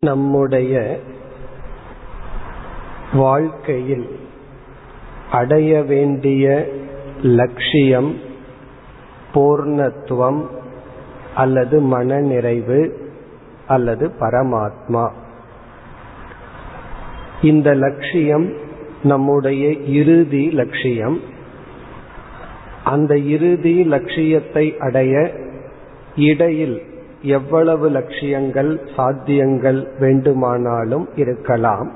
நம்முடைய வாழ்க்கையில் அடைய வேண்டிய லட்சியம் பூர்ணத்துவம் அல்லது மனநிறைவு அல்லது பரமாத்மா. இந்த லட்சியம் நம்முடைய இறுதி லட்சியம். அந்த இறுதி லட்சியத்தை அடைய இடையில் எவ்வளவு லட்சியங்கள் சாத்தியங்கள் வேண்டுமானாலும் இருக்கலாம்.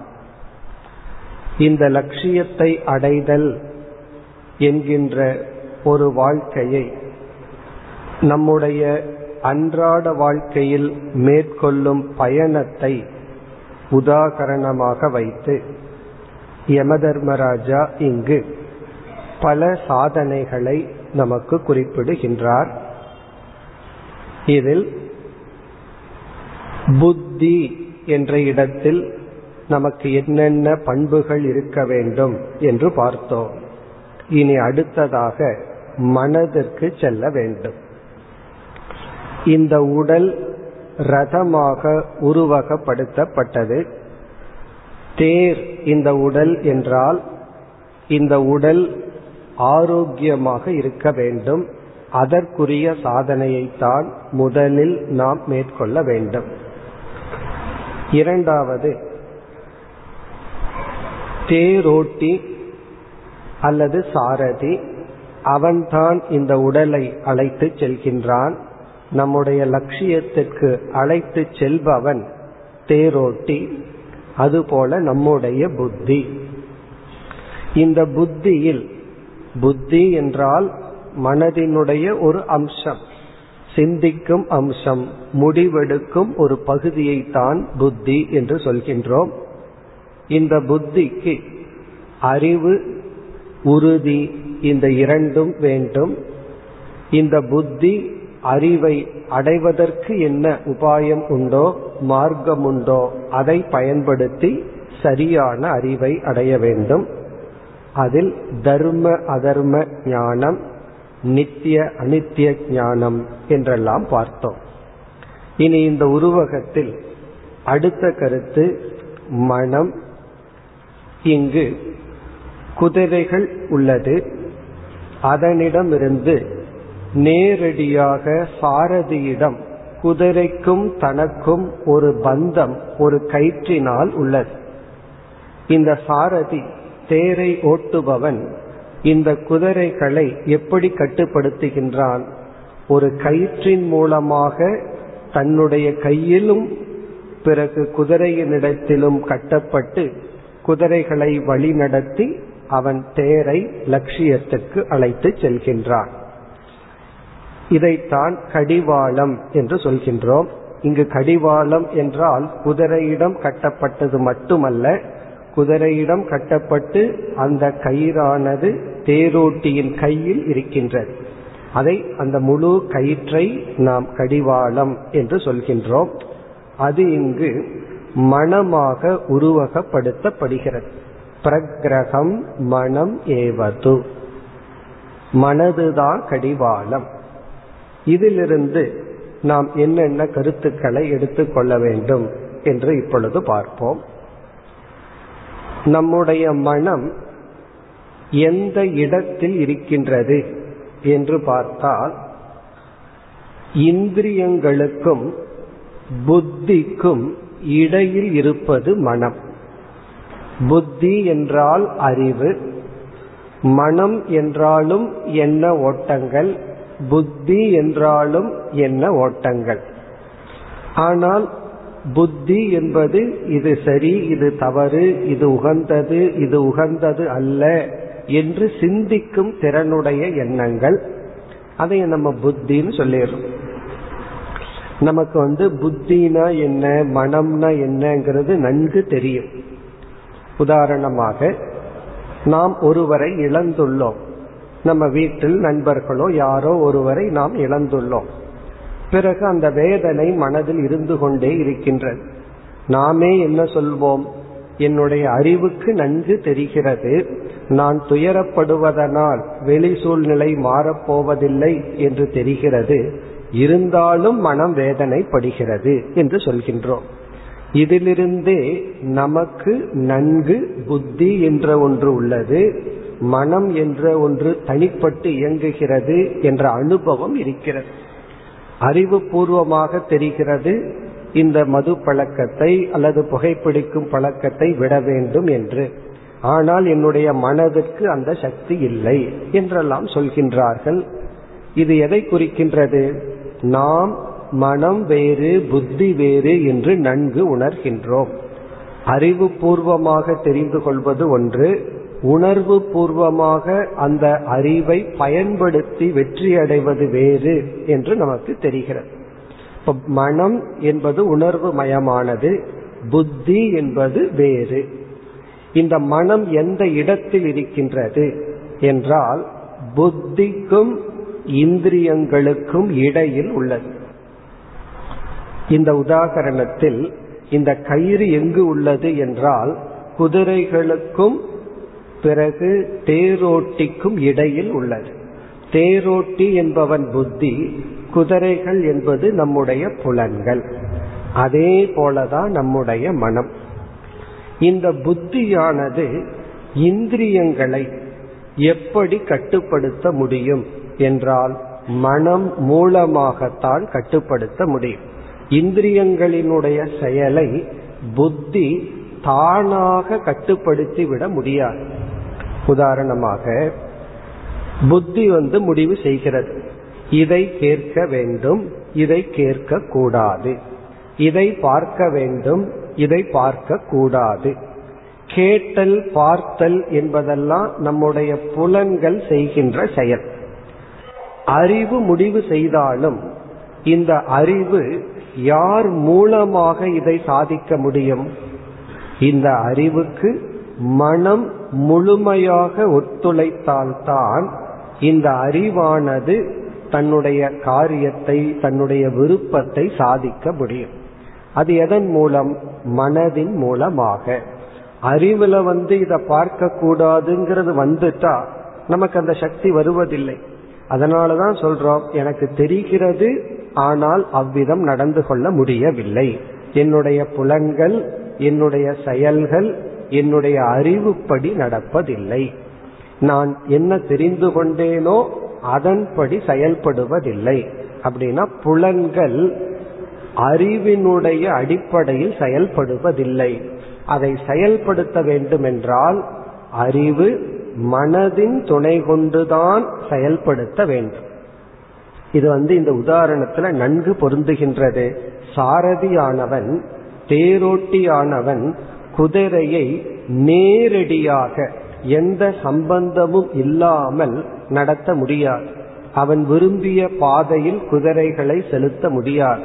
இந்த லட்சியத்தை அடைதல் என்கின்ற ஒரு வாழ்க்கையை நம்முடைய அன்றாட வாழ்க்கையில் மேற்கொள்ளும் பயணத்தை உதாகரணமாக வைத்து யமதர்மராஜா இங்கு பல சாதனைகளை நமக்கு குறிப்பிடுகின்றார். இதில் புத்தி என்ற இடத்தில் நமக்கு என்னென்ன பண்புகள் இருக்க வேண்டும் என்று பார்த்தோம். இனி அடுத்ததாக மனதிற்கு செல்ல வேண்டும். இந்த உடல் ரதமாக உருவகப்படுத்தப்பட்டது. தேர் இந்த உடல் என்றால் இந்த உடல் ஆரோக்கியமாக இருக்க வேண்டும். அதற்குரிய சாதனையைத்தான் முதலில் நாம் மேற்கொள்ள வேண்டும். இரண்டாவது தேரோட்டி அல்லது சாரதி அவன்தான் இந்த உடலை அழைத்து செல்கின்றான். நம்முடைய லட்சியத்திற்கு அழைத்து செல்பவன் தேரோட்டி. அதுபோல நம்முடைய புத்தி. இந்த புத்தியில் புத்தி என்றால் மனதினுடைய ஒரு அம்சம். சிந்திக்கும் அம்சம் முடிவெடுக்கும் ஒரு பகுதியை தான் புத்தி என்று சொல்கின்றோம். இந்த புத்திக்கு அறிவு உறுதி இந்த இரண்டும் வேண்டும். இந்த புத்தி அறிவை அடைவதற்கு என்ன உபாயம் உண்டோ மார்க்கம் உண்டோ அதை பயன்படுத்தி சரியான அறிவை அடைய வேண்டும். அதில் தர்ம அதர்ம ஞானம் நித்திய அனித்திய ஞானம் என்றெல்லாம் பார்த்தோம். இனி இந்த உருவகத்தில் அடுத்த கருத்து மனம். இங்கு குதிரைகள் உள்ளது. அதனிடமிருந்து நேரடியாக சாரதியிடம் குதிரைக்கும் தனக்கும் ஒரு பந்தம் ஒரு கயிற்றினால் உள்ளது. இந்த சாரதி தேரை ஓட்டுபவன் இந்த குதிரைகளை எப்படி கட்டுப்படுத்துகின்றான்? ஒரு கயிற்றின் மூலமாக தன்னுடைய கையிலும் பிறகு குதிரையினிடத்திலும் கட்டப்பட்டு குதிரைகளை வழிநடத்தி அவன் தேரை லட்சியத்துக்கு அழைத்து செல்கின்றான். இதைத்தான் கடிவாளம் என்று சொல்கின்றோம். இங்கு கடிவாளம் என்றால் குதிரையிடம் கட்டப்பட்டது மட்டுமல்ல குதிரையிடம் கட்டப்பட்டு அந்த கயிறானது தேரோட்டியின் கையில் இருக்கின்றது. அதை அந்த முழு கயிற்றை நாம் கடிவாளம் என்று சொல்கின்றோம். அது இங்கு மனமாக உருவகப்படுத்தப்படுகிறது. பிரகிரகம் மனம் ஏவது. மனதுதான் கடிவாளம். இதிலிருந்து நாம் என்னென்ன கருத்துக்களை எடுத்துக்கொள்ள வேண்டும் என்று இப்பொழுது பார்ப்போம். நம்முடைய மனம் எந்த இடத்தில் இருக்கின்றது என்று பார்த்தால் இந்திரியங்களுக்கும் புத்திக்கும் இடையில் இருப்பது மனம். புத்தி என்றால் அறிவு மனம் என்றாலும் என்ன ஓட்டங்கள் புத்தி என்றாலும் என்ன ஓட்டங்கள். ஆனால் புத்தி என்பது இது சரி இது தவறு இது உகந்தது இது உகந்தது அல்ல என்று சிந்திக்கும் திறனுடைய எண்ணங்கள். அதை நம்ம புத்தின்னு சொல்லிடுறோம். நமக்கு வந்து புத்தினா என்ன மனம்னா என்னங்கிறது நன்கு தெரியும். உதாரணமாக நாம் ஒருவரை இழந்துள்ளோம். நம்ம வீட்டில் நண்பர்களோ யாரோ ஒருவரை நாம் இழந்துள்ளோம். பிறகு அந்த வேதனை மனதில் இருந்து கொண்டே இருக்கின்றது. நாமே என்ன சொல்வோம்? என்னுடைய அறிவுக்கு நன்கு தெரிகிறது. நான் துயரப்படுவதனால் வெளி சூழ்நிலை மாறப்போவதில்லை என்று தெரிகிறது. இருந்தாலும் மனம் வேதனைப்படுகிறது என்று சொல்கின்றோம். இதிலிருந்தே நமக்கு நன்கு புத்தி என்ற ஒன்று உள்ளது. மனம் என்ற ஒன்று தனிப்பட்டு இயங்குகிறது என்ற அனுபவம் இருக்கிறது. அறிவுபூர்வமாக தெரிகிறது. இந்த மது பழக்கத்தை அல்லது புகைப்பிடிக்கும் பழக்கத்தை விட வேண்டும் என்று. ஆனால் என்னுடைய மனதிற்கு அந்த சக்தி இல்லை என்றெல்லாம் சொல்கின்றார்கள். இது எதை குறிக்கின்றது? நாம் மனம் வேறு புத்தி வேறு என்று நன்கு உணர்கின்றோம். அறிவு பூர்வமாக தெரிந்து கொள்வது ஒன்று. உணர்வு பூர்வமாக அந்த அறிவை பயன்படுத்தி வெற்றி அடைவது வேறு என்று நமக்கு தெரிகிறது. இப்ப மனம் என்பது உணர்வு மயமானது புத்தி என்பது வேறு. இந்த மனம் எந்த இடத்தில் இருக்கின்றது என்றால் புத்திக்கும் இந்திரியங்களுக்கும் இடையில் உள்ளது. இந்த உதாகரணத்தில் இந்த கயிறு எங்கு உள்ளது என்றால் குதிரைகளுக்கும் பிறகு தேரோட்டிக்கும் இடையில் உள்ளது. தேரோட்டி என்பவன் புத்தி குதிரைகள் என்பது நம்முடைய புலன்கள். அதே போலதான் நம்முடைய மனம். இந்த புத்தியானது இந்திரியங்களை எப்படி கட்டுப்படுத்த முடியும் என்றால் மனம் மூலமாகத்தான் கட்டுப்படுத்த முடியும். இந்திரியங்களினுடைய செயலை புத்தி தானாக கட்டுப்படுத்தி விட முடியாது. உதாரணமாக புத்தி வந்து முடிவு செய்கிறது. இதை கேட்க வேண்டும் இதை கேட்க கூடாது. இதை பார்க்க வேண்டும் இதை பார்க்க கூடாது. கேட்டல் பார்த்தல் என்பதெல்லாம் நம்முடைய புலன்கள் செய்கின்ற செயல். அறிவு முடிவு செய்தாலும் இந்த அறிவு யார் மூலமாக இதை சாதிக்க முடியும்? இந்த அறிவுக்கு மனம் முழுமையாக ஒத்துழைத்தால்தான் இந்த அறிவானது தன்னுடைய காரியத்தை தன்னுடைய விருப்பத்தை சாதிக்க முடியும். அது எதன் மூலம்? மனதின் மூலமாக. அறிவுல வந்து இதை பார்க்க கூடாதுங்கிறது வந்துட்டா நமக்கு அந்த சக்தி வருவதில்லை. அதனாலதான் சொல்றோம் எனக்கு தெரிகிறது ஆனால் அவ்விதம் நடந்து கொள்ள முடியவில்லை. என்னுடைய புலன்கள் என்னுடைய செயல்கள் என்னுடைய அறிவுப்படி நடப்பதில்லை. நான் என்ன தெரிந்து கொண்டேனோ அதன்படி செயல்படுவதில்லை. அப்படின்னா புலன்கள் அறிவினுடைய அடிப்படையில் செயல்படுவதில்லை. அதை செயல்படுத்த வேண்டுமென்றால் அறிவு மனதின் துணை கொண்டுதான் செயல்படுத்த வேண்டும். இது வந்து இந்த உதாரணத்துல நன்கு பொருந்துகின்றது. சாரதியானவன் தேரோட்டியானவன் குதிரையை நேரடியாக எந்த சம்பந்தமும் இல்லாமல் நடத்த முடியாது. அவன் விரும்பிய பாதையில் குதிரைகளை செலுத்த முடியாது.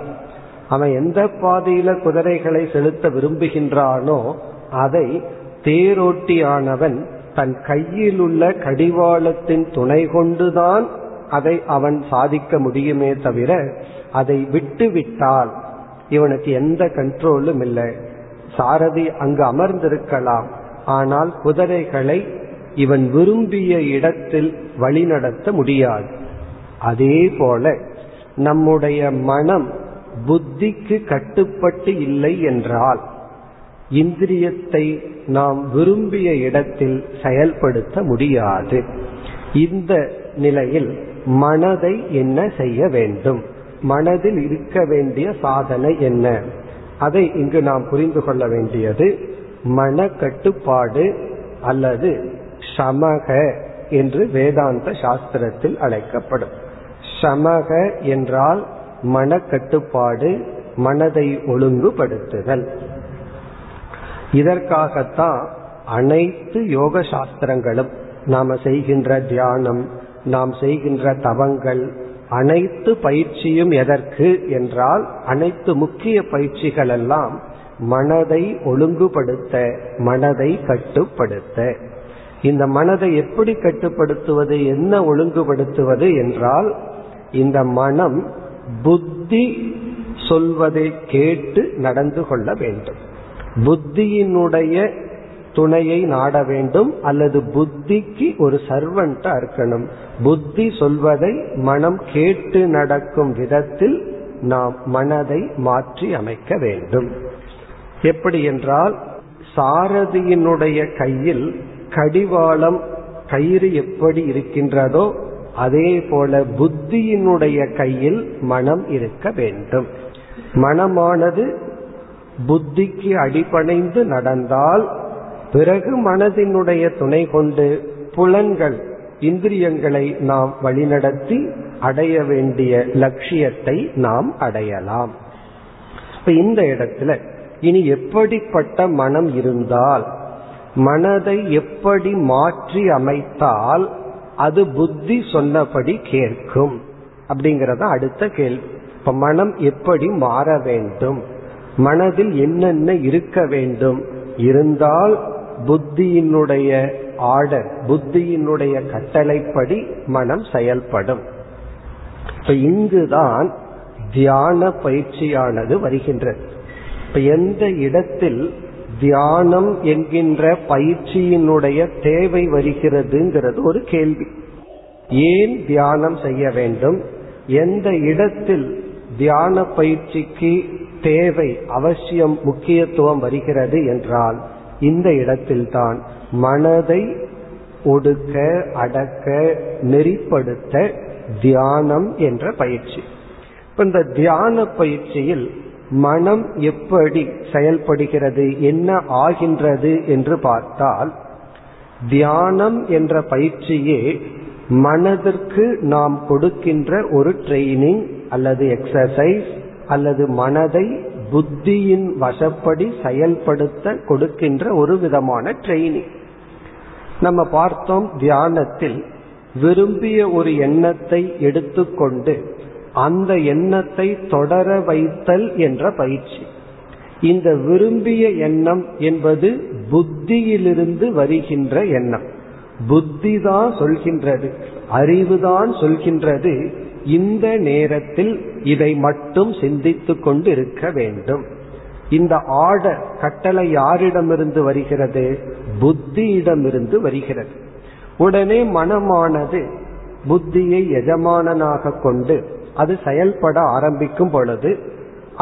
அவன் எந்த பாதையில குதிரைகளை செலுத்த விரும்புகின்றானோ அதை தேரோட்டியானவன் தன் கையில் உள்ள கடிவாளத்தின் துணை கொண்டுதான் அதை அவன் சாதிக்க முடியுமே தவிர அதை விட்டுவிட்டால் இவனுக்கு எந்த கண்ட்ரோலும் இல்லை. சாரதி அங்கு அமர்ந்திருக்கலாம். ஆனால் குதிரைகளை இவன் விரும்பிய இடத்தில் வழிநடத்த முடியாது. அதே போல நம்முடைய மனம் புத்திக்கு கட்டுப்பட்டு இல்லை என்றால் இந்திரியத்தை நாம் விரும்பிய இடத்தில் செயல்படுத்த முடியாது. இந்த நிலையில் மனதை என்ன செய்ய வேண்டும்? மனதில் இருக்க வேண்டிய சாதனை என்ன? அதை இங்கு நாம் புரிந்து கொள்ள வேண்டியது மன கட்டுப்பாடு அல்லது சமக என்று வேதாந்த சாஸ்திரத்தில் அழைக்கப்படும். சமக என்றால் மனக்கட்டுப்பாடு மனதை ஒழுங்குபடுத்துதல். இதற்காகத்தான் அனைத்து யோக சாஸ்திரங்களும் நாம செய்கின்ற தியானம் நாம் செய்கின்ற தவங்கள் அனைத்து பயிற்சியும் எதற்கு என்றால் அனைத்து முக்கிய பயிற்சிகள் எல்லாம் மனதை ஒழுங்குபடுத்த மனதை கட்டுப்படுத்த. இந்த மனதை எப்படி கட்டுப்படுத்துவது என்ன ஒழுங்குபடுத்துவது என்றால் இந்த மனம் புத்தி சொல்வதை கேட்டு நடந்து கொள்ள வேண்டும். புத்தியினுடைய துணையை நாட வேண்டும் அல்லது புத்திக்கு ஒரு சர்வன்டா இருக்கணும். புத்தி சொல்வதை மனம் கேட்டு நடக்கும் விதத்தில் நாம் மனதை மாற்றி அமைக்க வேண்டும். எப்படி என்றால் சாரதியினுடைய கையில் கடிவாளம் கயிறு எப்படி இருக்கின்றதோ அதே போல புத்தியினுடைய கையில் மனம் இருக்க வேண்டும். மனமானது புத்திக்கு அடிபணைந்து நடந்தால் பிறகு மனதினுடைய துணை கொண்டு புலன்கள் இந்திரியங்களை நாம் வழிநடத்தி அடைய வேண்டிய லட்சியத்தை நாம் அடையலாம். இப்ப இந்த இடத்துல இனி எப்படிப்பட்ட மனம் இருந்தால் மனதை எப்படி மாற்றி அமைத்தால் அது புத்தி சொன்னபடி கேட்கும்? அப்படிங்கறத அடுத்த கேள்வி. இப்ப மனம் எப்படி மாற வேண்டும்? மனதில் என்னென்ன இருக்க வேண்டும்? இருந்தால் புத்தியினுடைய ஆர்டர் புத்தியினுடைய கட்டளைப்படி மனம் செயல்படும். இப்ப இங்குதான் தியான பயிற்சியானது வருகின்றது. இப்ப எந்த இடத்தில் தியானம் என்கின்ற பயிற்சியினுடைய தேவை வருகிறதுங்கிறது ஒரு கேள்வி. ஏன் தியானம் செய்ய வேண்டும்? எந்த இடத்தில் தியான பயிற்சிக்கு தேவை அவசியம் முக்கியத்துவம் வருகிறது என்றால் இந்த இடத்தில்தான் மனதை ஒடுக்க அடக்க நெறிப்படுத்த தியானம் என்ற பயிற்சி. இப்ப இந்த தியான பயிற்சியில் மனம் எப்படி செயல்படுகிறது என்ன ஆகின்றது என்று பார்த்தால் தியானம் என்ற பயிற்சியே மனதிற்கு நாம் கொடுக்கின்ற ஒரு ட்ரைனிங் அல்லது எக்ஸசைஸ் அல்லது மனதை புத்தியின் வசப்படி செயல்படுத்த கொடுக்கின்ற ஒரு விதமான ட்ரைனிங் நம்ம பார்த்தோம் தியானத்தில் விரும்பிய ஒரு எண்ணத்தை எடுத்துக்கொண்டு அந்த எண்ணத்தை தொடர வைத்தல் என்ற பயிற்சி. இந்த விரும்பிய எண்ணம் என்பது புத்தியிலிருந்து வருகின்ற எண்ணம். புத்தி தான் சொல்கின்றது அறிவுதான் சொல்கின்றது. இந்த நேரத்தில் இதை மட்டும் சிந்தித்துக் கொண்டு இருக்க வேண்டும். இந்த ஆர்டர் கட்டளை யாரிடமிருந்து வருகிறது? புத்தியிடமிருந்து வருகிறது. உடனே மனமானது புத்தியை எஜமானனாக கொண்டு அது செயல்பட ஆரம்பிக்கும் பொழுது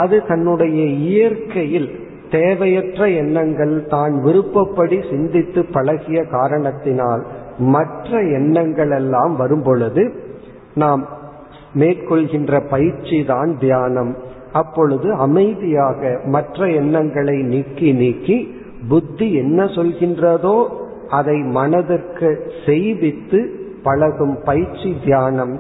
அது தன்னுடைய இயற்கையில் தேவையற்ற எண்ணங்கள் தான் விருப்பப்படி சிந்தித்து பழகிய காரணத்தினால் மற்ற எண்ணங்கள் எல்லாம் வரும் பொழுது நாம் மேற்கொள்கின்ற பயிற்சி தான் தியானம். அப்பொழுது அமைதியாக மற்ற எண்ணங்களை நீக்கி நீக்கி புத்தி என்ன சொல்கின்றதோ அதை மனதிற்கு செய்வித்து பழகும் பயிற்சி தியானம்.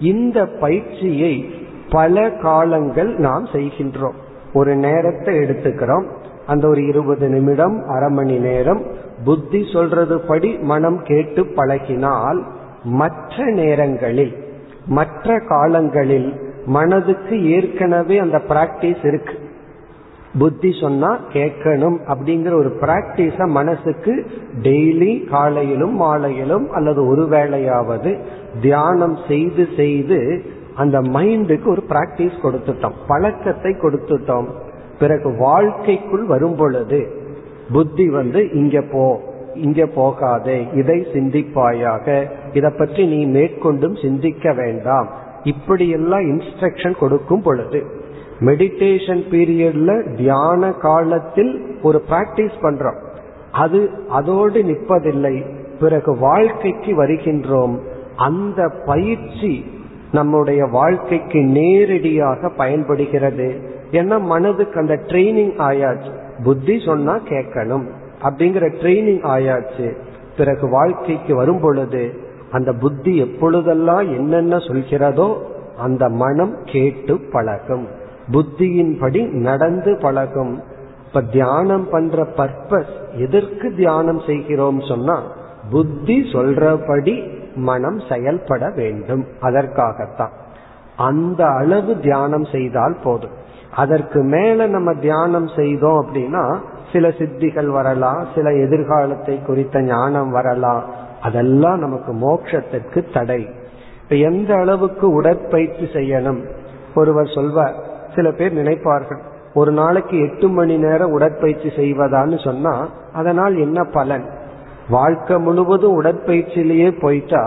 இந்த பயிற்சியை பல காலங்கள் நாம் செய்கின்றோம். ஒரு நேரத்தை எடுத்துக்கிறோம். அந்த ஒரு இருபது நிமிடம் அரை மணி நேரம் புத்தி சொல்றது படி மனம் கேட்டு பழகினால் மற்ற நேரங்களில் மற்ற காலங்களில் மனதுக்கு ஏற்கனவே அந்த பிராக்டிஸ் இருக்கு. புத்தி சொன்னா கேட்கணும் அப்படிங்கிற ஒரு பிராக்டிஸ மனசுக்கு டெய்லி காலையிலும் மாலையிலும் அல்லது ஒரு வேளையாவது தியானம் செய்து செய்து அந்த மைண்டுக்கு ஒரு பிராக்டிஸ் கொடுத்துட்டோம். பழக்கத்தை கொடுத்துட்டோம். பிறகு வாழ்க்கைக்குள் வரும் பொழுது புத்தி வந்து இங்க போ இங்க போகாதே இதை சிந்திப்பாயாக இதை பற்றி நீ மேற்கொண்டும் சிந்திக்க வேண்டாம். இப்படியெல்லாம் இன்ஸ்ட்ரக்ஷன் கொடுக்கும் பொழுது மெடிடேஷன் பீரியட்ல தியான காலத்தில் ஒரு பிராக்டிஸ் பண்றோம். அது அதோடு நிற்பதில்லை. பிறகு வாழ்க்கைக்கு வருகின்றோம். அந்த பயிற்சி நம்முடைய வாழ்க்கைக்கு நேரடியாக பயன்படுகிறது. ஏன்னா மனதுக்கு அந்த ட்ரைனிங் ஆயாச்சு. புத்தி சொன்னா கேட்கணும். அப்படிங்கிற ட்ரைனிங் ஆயாச்சு. பிறகு வாழ்க்கைக்கு வரும் பொழுது அந்த புத்தி எப்பொழுதெல்லாம் என்னென்ன சொல்கிறதோ அந்த மனம் கேட்டு பழகும். புத்தியின்படி நடந்து பழகும். இப்ப தியானம் பண்ற பர்பஸ் எதற்கு தியானம் செய்கிறோம் சொன்னா புத்தி சொல்றபடி மனம் செயல்பட வேண்டும். அதற்காகத்தான். அந்த அளவு தியானம் செய்தால் போதும். அதற்கு மேல நம்ம தியானம் செய்தோம் அப்படின்னா சில சித்திகள் வரலாம் சில எதிர்காலத்தை குறித்த ஞானம் வரலாம். அதெல்லாம் நமக்கு மோட்சத்திற்கு தடை. இப்ப எந்த அளவுக்கு உடற்பயிற்சி செய்யணும்? ஒருவர் சொல்வார் சில பேர் நினைப்பார்கள் ஒரு நாளைக்கு எட்டு மணி நேரம் உடற்பயிற்சி செய்வதான்னு சொன்னா அதனால் என்ன பலன்? வாழ்க்கை முழுவதும் உடற்பயிற்சியிலேயே போயிட்டா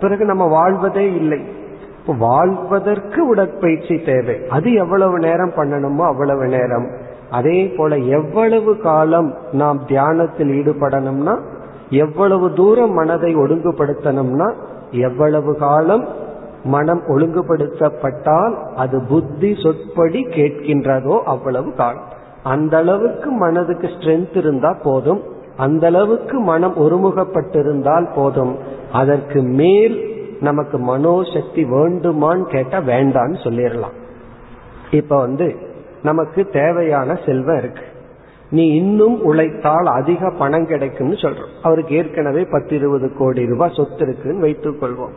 பிறகு நம்ம வாழ்வதே இல்லை. வாழ்வதற்கு உடற்பயிற்சி தேவை. அது எவ்வளவு நேரம் பண்ணணுமோ அவ்வளவு நேரம். அதே போல எவ்வளவு காலம் நாம் தியானத்தில் ஈடுபடணும்னா எவ்வளவு தூரம் மனதை ஒழுங்குபடுத்தணும்னா எவ்வளவு காலம் மனம் ஒழுங்குபடுத்தப்பட்டால் அது புத்தி சொற்படி கேட்கின்றதோ அவ்வளவு காலம். அந்த அளவுக்கு மனதுக்கு ஸ்ட்ரென்த் இருந்தா போதும். அந்த அளவுக்கு மனம் ஒருமுகப்பட்டிருந்தால் போதும். அதற்கு மேல் நமக்கு மனோசக்தி வேண்டுமான்னு கேட்டா வேண்டான்னு சொல்லிடலாம் இப்ப வந்து நமக்கு தேவையான செல்வம் இருக்கு. நீ இன்னும் உழைத்தால் அதிக பணம் கிடைக்கும்னு சொல்றோம். அவருக்கு ஏற்கனவே பத்து இருபது கோடி ரூபாய் சொத்து இருக்குன்னு வைத்துக் கொள்வோம்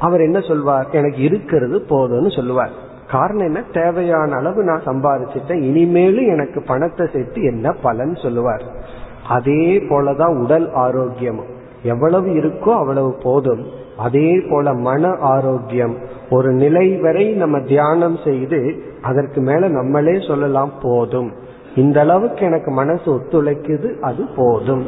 அவர் என்ன சொல்வார்? எனக்கு இருக்கிறது போதும்னு சொல்லுவார். காரணம் என்ன? தேவையான அளவு நான் சம்பாதிச்சிட்டேன். இனிமேலும் எனக்கு பணத்தை சேர்த்து என்ன பலன் சொல்லுவார். அதே போலதான் உடல் ஆரோக்கியம். எவ்வளவு இருக்கோ அவ்வளவு போதும். அதே போல மன ஆரோக்கியம். ஒரு நிலை வரை நம்ம தியானம் செய்து அதற்கு மேல நம்மளே சொல்லலாம் போதும். இந்த அளவுக்கு எனக்கு மனசு ஒத்துழைக்குது அது போதும்.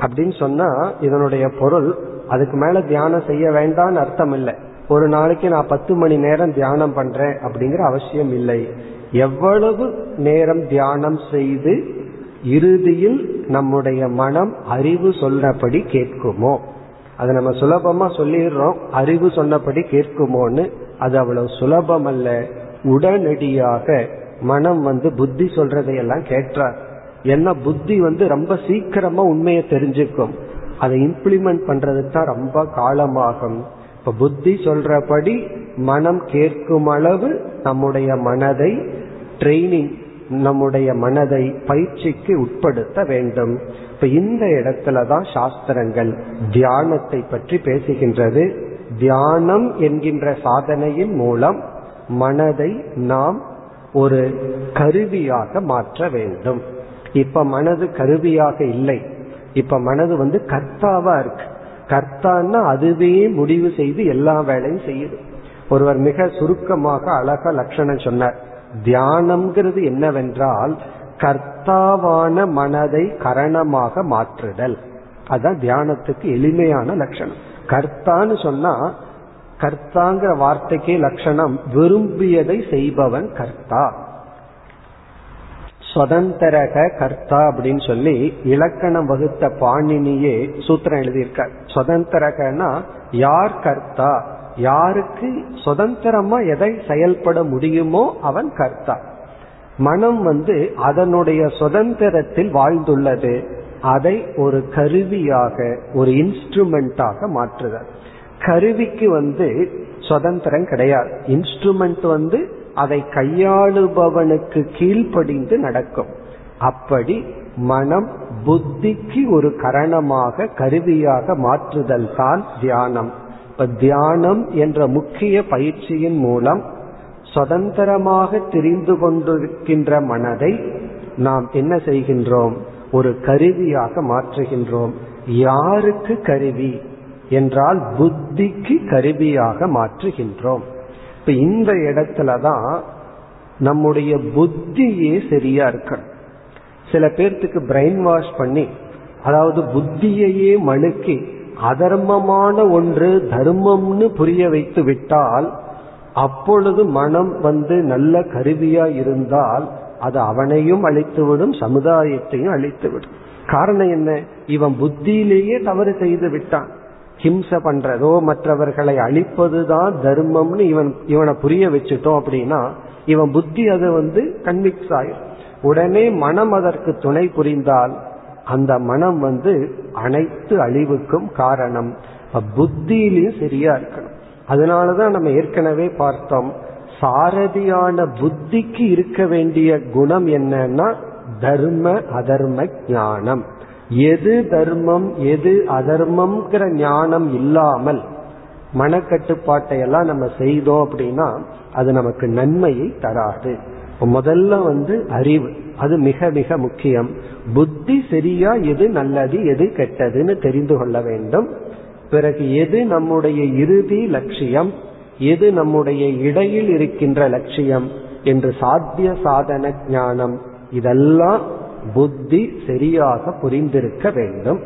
அப்படின்னு சொன்னா இதனுடைய பொருள் அதுக்கு மேல தியானம் செய்ய வேண்டாம்னு அர்த்தம் இல்லை. ஒரு நாளைக்கு நான் பத்து மணி நேரம் தியானம் பண்றேன் அப்படிங்கிற அவசியம் இல்லை. எவ்வளவு நேரம் தியானம் செய்து இறுதியில் நம்முடைய மனம் அறிவு சொன்னபடி கேட்குமோ? அதை நம்ம சுலபமா சொல்லிடுறோம். அறிவு சொன்னபடி கேட்குமோன்னு அது அவ்வளவு சுலபம் அல்ல. உடனடியாக மனம் வந்து புத்தி சொல்றதையெல்லாம் கேட்டார் ஏன்னா புத்தி வந்து ரொம்ப சீக்கிரமா உண்மையை தெரிஞ்சுக்கும். அதை இம்ப்ளிமெண்ட் பண்றதுக்கு தான் ரொம்ப காலமாகும். இப்ப புத்தி சொல்றபடி மனம் கேட்கும் அளவு நம்முடைய மனதை ட்ரைனிங் நம்முடைய மனதை பயிற்சிக்கு உட்படுத்த வேண்டும். இப்ப இந்த இடத்துல தான் சாஸ்திரங்கள் தியானத்தை பற்றி பேசுகின்றது. தியானம் என்கின்ற சாதனையின் மூலம் மனதை நாம் ஒரு கருவியாக மாற்ற வேண்டும். இப்ப மனது கருவியாக இல்லை. இப்ப மனது வந்து கர்த்தாவா இருக்கு. கர்த்தான்னா அதுவே முடிவு செய்து எல்லா வேலையும் செய்யுது. ஒருவர் மிக சுருக்கமாக அழக லட்சணம் சொன்னார். தியானம்ங்கிறது என்னவென்றால் கர்த்தாவான மனதை கரணமாக மாற்றுதல். அதுதான் தியானத்துக்கு எளிமையான லட்சணம். கர்த்தான்னு சொன்னா கர்த்தாங்கிற வார்த்தைக்கே லட்சணம் விரும்பியதை செய்பவன் கர்த்தா. சுதந்திரக கர்த்தா அப்படின்னு சொல்லி இலக்கணம் வகுத்த பாணினியே சூத்திரம் எழுதியிருக்கார். சுதந்திரகனா யார் கர்த்தா? யாருக்கு சுதந்திரமா எதை செயல்பட முடியுமோ அவன் கர்த்தா. மனம் வந்து அதனுடைய சுதந்திரத்தில் வாழ்ந்துள்ளது. அதை ஒரு கருவியாக ஒரு இன்ஸ்ட்ருமெண்டாக மாற்றுதல் கருவிக்கு வந்து சுதந்திரம் கிடையாது. இன்ஸ்ட்ருமெண்ட் வந்து அதை கையாளுபவனுக்கு கீழ்ப்படிந்து நடக்கும். அப்படி மனம் புத்திக்கு ஒரு கரணமாக கருவியாக மாற்றுதல் தான் தியானம். இப்ப தியானம் என்ற முக்கிய பயிற்சியின் மூலம் சுதந்திரமாக தெரிந்து கொண்டிருக்கின்ற மனதை நாம் என்ன செய்கின்றோம்? ஒரு கருவியாக மாற்றுகின்றோம். யாருக்கு கருவி? என்றால் புத்திக்கு கருவியாக மாற்றுகின்றோம். இப்ப இந்த இடத்துலதான் நம்முடைய புத்தியே சரியா இருக்கணும். சில பேர்த்துக்கு பிரெயின் வாஷ் பண்ணி அதாவது புத்தியையே மழுக்கி அதர்மமான ஒன்று தர்மம்னு புரிய வைத்து விட்டால் அப்பொழுது மனம் வந்து நல்ல கருவியா இருந்தால் அது அவனையும் அழித்துவிடும் சமுதாயத்தையும் அழித்துவிடும். காரணம் என்ன? இவன் புத்தியிலேயே தவறு செய்து விட்டான். ஹிம்ச பண்றதோ மற்றவர்களை அழிப்பதுதான் தர்மம்னு இவன் இவனை புரிய வச்சுட்டோம் அப்படின்னா இவன் புத்தி அதை வந்து கன்விக்ஸ் ஆயிரும். உடனே மனம் அதற்கு துணை புரிந்தால் அந்த மனம் வந்து அனைத்து அழிவுக்கும் காரணம். புத்தியிலையும் சரியா இருக்கணும். அதனாலதான் நம்ம ஏற்கனவே பார்த்தோம் சாரதியான புத்திக்கு இருக்க வேண்டிய குணம் என்னன்னா தர்ம அதர்ம ஞானம். எது தர்மம் எது அதர்மம்ங்கிற ஞானம் இல்லாமல் மனக்கட்டுப்பாட்டை எல்லாம் நம்ம செய்தோம் அப்படின்னா அது நமக்கு நன்மையை தராது. முதல்ல வந்து அறிவு அது மிக மிக முக்கியம். புத்தி சரியா எது நல்லது எது கெட்டதுன்னு தெரிந்து கொள்ள வேண்டும். பிறகு எது நம்முடைய இறுதி லட்சியம் எது நம்முடைய இடையில் இருக்கின்ற லட்சியம் என்று சாத்திய சாதன ஞானம் இதெல்லாம் புத்தி சரியாக புரிந்திருக்க வேண்டும்.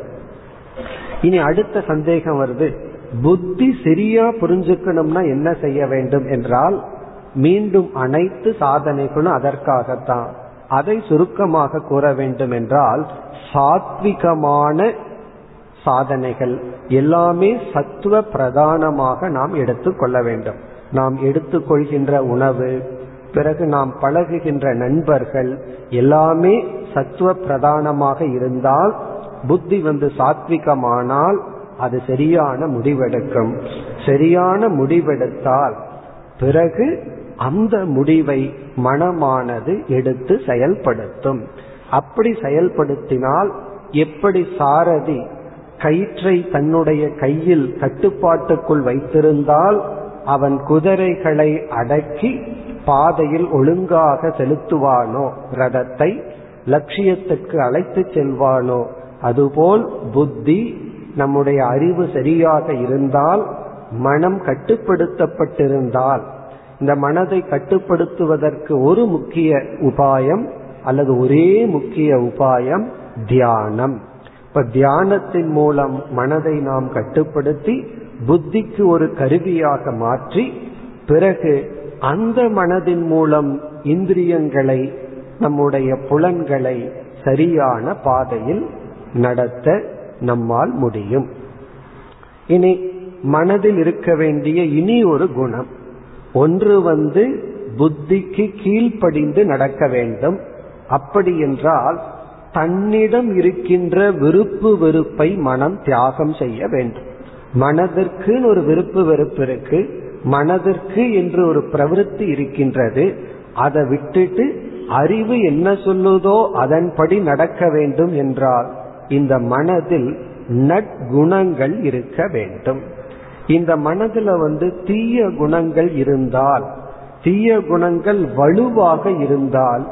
இனி அடுத்த சந்தேகம் வருது. புத்தி சரியா புரிஞ்சுக்கணும்னா என்ன செய்ய வேண்டும் என்றால் மீண்டும் அனைத்து சாதனைகளும் அதற்காகத்தான். அதை சுருக்கமாக கூற வேண்டும் என்றால் சாத்விகமான சாதனைகள் எல்லாமே சத்துவ பிரதானமாக நாம் எடுத்துக்கொள்ள வேண்டும். நாம் எடுத்துக்கொள்கின்ற உணவு பிறகு நாம் பழகுகின்ற நண்பர்கள் எல்லாமே சத்துவ பிரதானமாக இருந்தால் புத்தி வந்து சாத்விகமானால் அது சரியான முடிவெடுக்கும். சரியான முடிவெடுத்தால் பிறகு அந்த முடிவை மனமானது எடுத்து செயல்படுத்தும். அப்படி செயல்படுத்தினால் எப்படி சாரதி கயிற்றை தன்னுடைய கையில் கட்டுப்பாட்டுக்குள் வைத்திருந்தால் அவன் குதிரைகளை அடக்கி பாதையில் ஒழுங்காக செலுத்துவானோ? ரதத்தை லட்சியத்துக்கு அழைத்து செல்வானோ? அதுபோல் புத்தி நம்முடைய அறிவு சரியாக இருந்தால் மனம் கட்டுப்படுத்தப்பட்டிருந்தால் இந்த மனதை கட்டுப்படுத்துவதற்கு ஒரு முக்கிய உபாயம் அல்லது ஒரே முக்கிய உபாயம் தியானம். இப்ப தியானத்தின் மூலம் மனதை நாம் கட்டுப்படுத்தி புத்திக்கு ஒரு கருவியாக மாற்றி பிறகு அந்த மனதின் மூலம் இந்திரியங்களை நம்முடைய புலன்களை சரியான பாதையில் நடத்த நம்மால் முடியும். இனி மனதில் இருக்க வேண்டிய இனி ஒரு குணம். ஒன்று வந்து புத்திக்கு கீழ்ப்படிந்து நடக்க வேண்டும். அப்படி என்றால் தன்னிடம் இருக்கின்ற விருப்பு வெறுப்பை மனம் தியாகம் செய்ய வேண்டும். மனதிற்குன்னு ஒரு விருப்பு வெறுப்பு இருக்கு. மனதிற்கு என்று ஒரு பிரவருத்தி இருக்கின்றது. அதை விட்டுட்டு அறிவு என்ன சொல்லுதோ அதன்படி நடக்க வேண்டும் என்றால் இந்த மனதில் நற்குணங்கள் இருக்க வேண்டும். இந்த மனதில் வந்து தீய குணங்கள் இருந்தால் தீய குணங்கள் வலுவாக இருந்தால்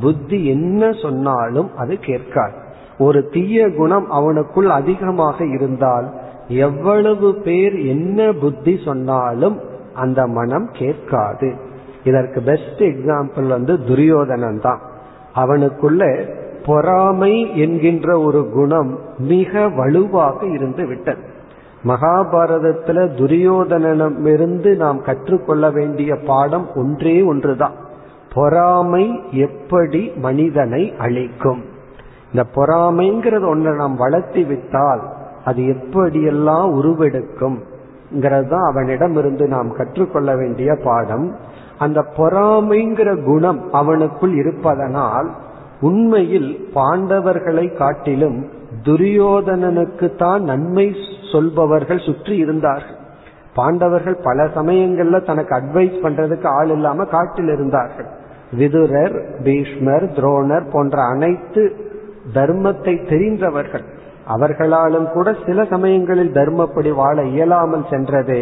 புத்தி என்ன சொன்னாலும் அது கேட்காது. ஒரு தீய குணம் அவனுக்குள் அதிகமாக இருந்தால் எவ்வளவு பேர் என்ன புத்தி சொன்னாலும் அந்த மனம் கேட்காது. இதற்கு பெஸ்ட் எக்ஸாம்பிள் வந்து துரியோதனன் தான் அவனுக்குள்ள பொறாமை என்கின்ற ஒரு குணம் மிக வலுவாக இருந்து விட்டது. மகாபாரதத்துல துரியோதனிடமிருந்து நாம் கற்றுக்கொள்ள வேண்டிய பாடம் ஒன்றே ஒன்றுதான். பொறாமை எப்படி மனிதனை அழிக்கும்? இந்த பொறாமைங்கிறது ஒன்றை நாம் வளர்த்தி விட்டால் அது எப்படியெல்லாம் உருவெடுக்கும் தான் அவனிடமிருந்து நாம் கற்றுக்கொள்ள வேண்டிய பாடம். அந்த பொறாமைங்கிற குணம் அவனுக்குள் இருப்பதனால் உண்மையில் பாண்டவர்களை காட்டிலும் துரியோதனனுக்கு தான் நன்மை சொல்பவர்கள் சுற்றி இருந்தார்கள். பாண்டவர்கள் பல சமயங்கள்ல தனக்கு அட்வைஸ் பண்றதுக்கு ஆள் இல்லாம காட்டில் இருந்தார்கள். விதுரர் பீஷ்மர் துரோணர் போன்ற அனைத்து தர்மத்தை தெரிந்தவர்கள். அவர்களாலும் கூட சில சமயங்களில் தர்மப்படி வாழ இயலாமல் சென்றது.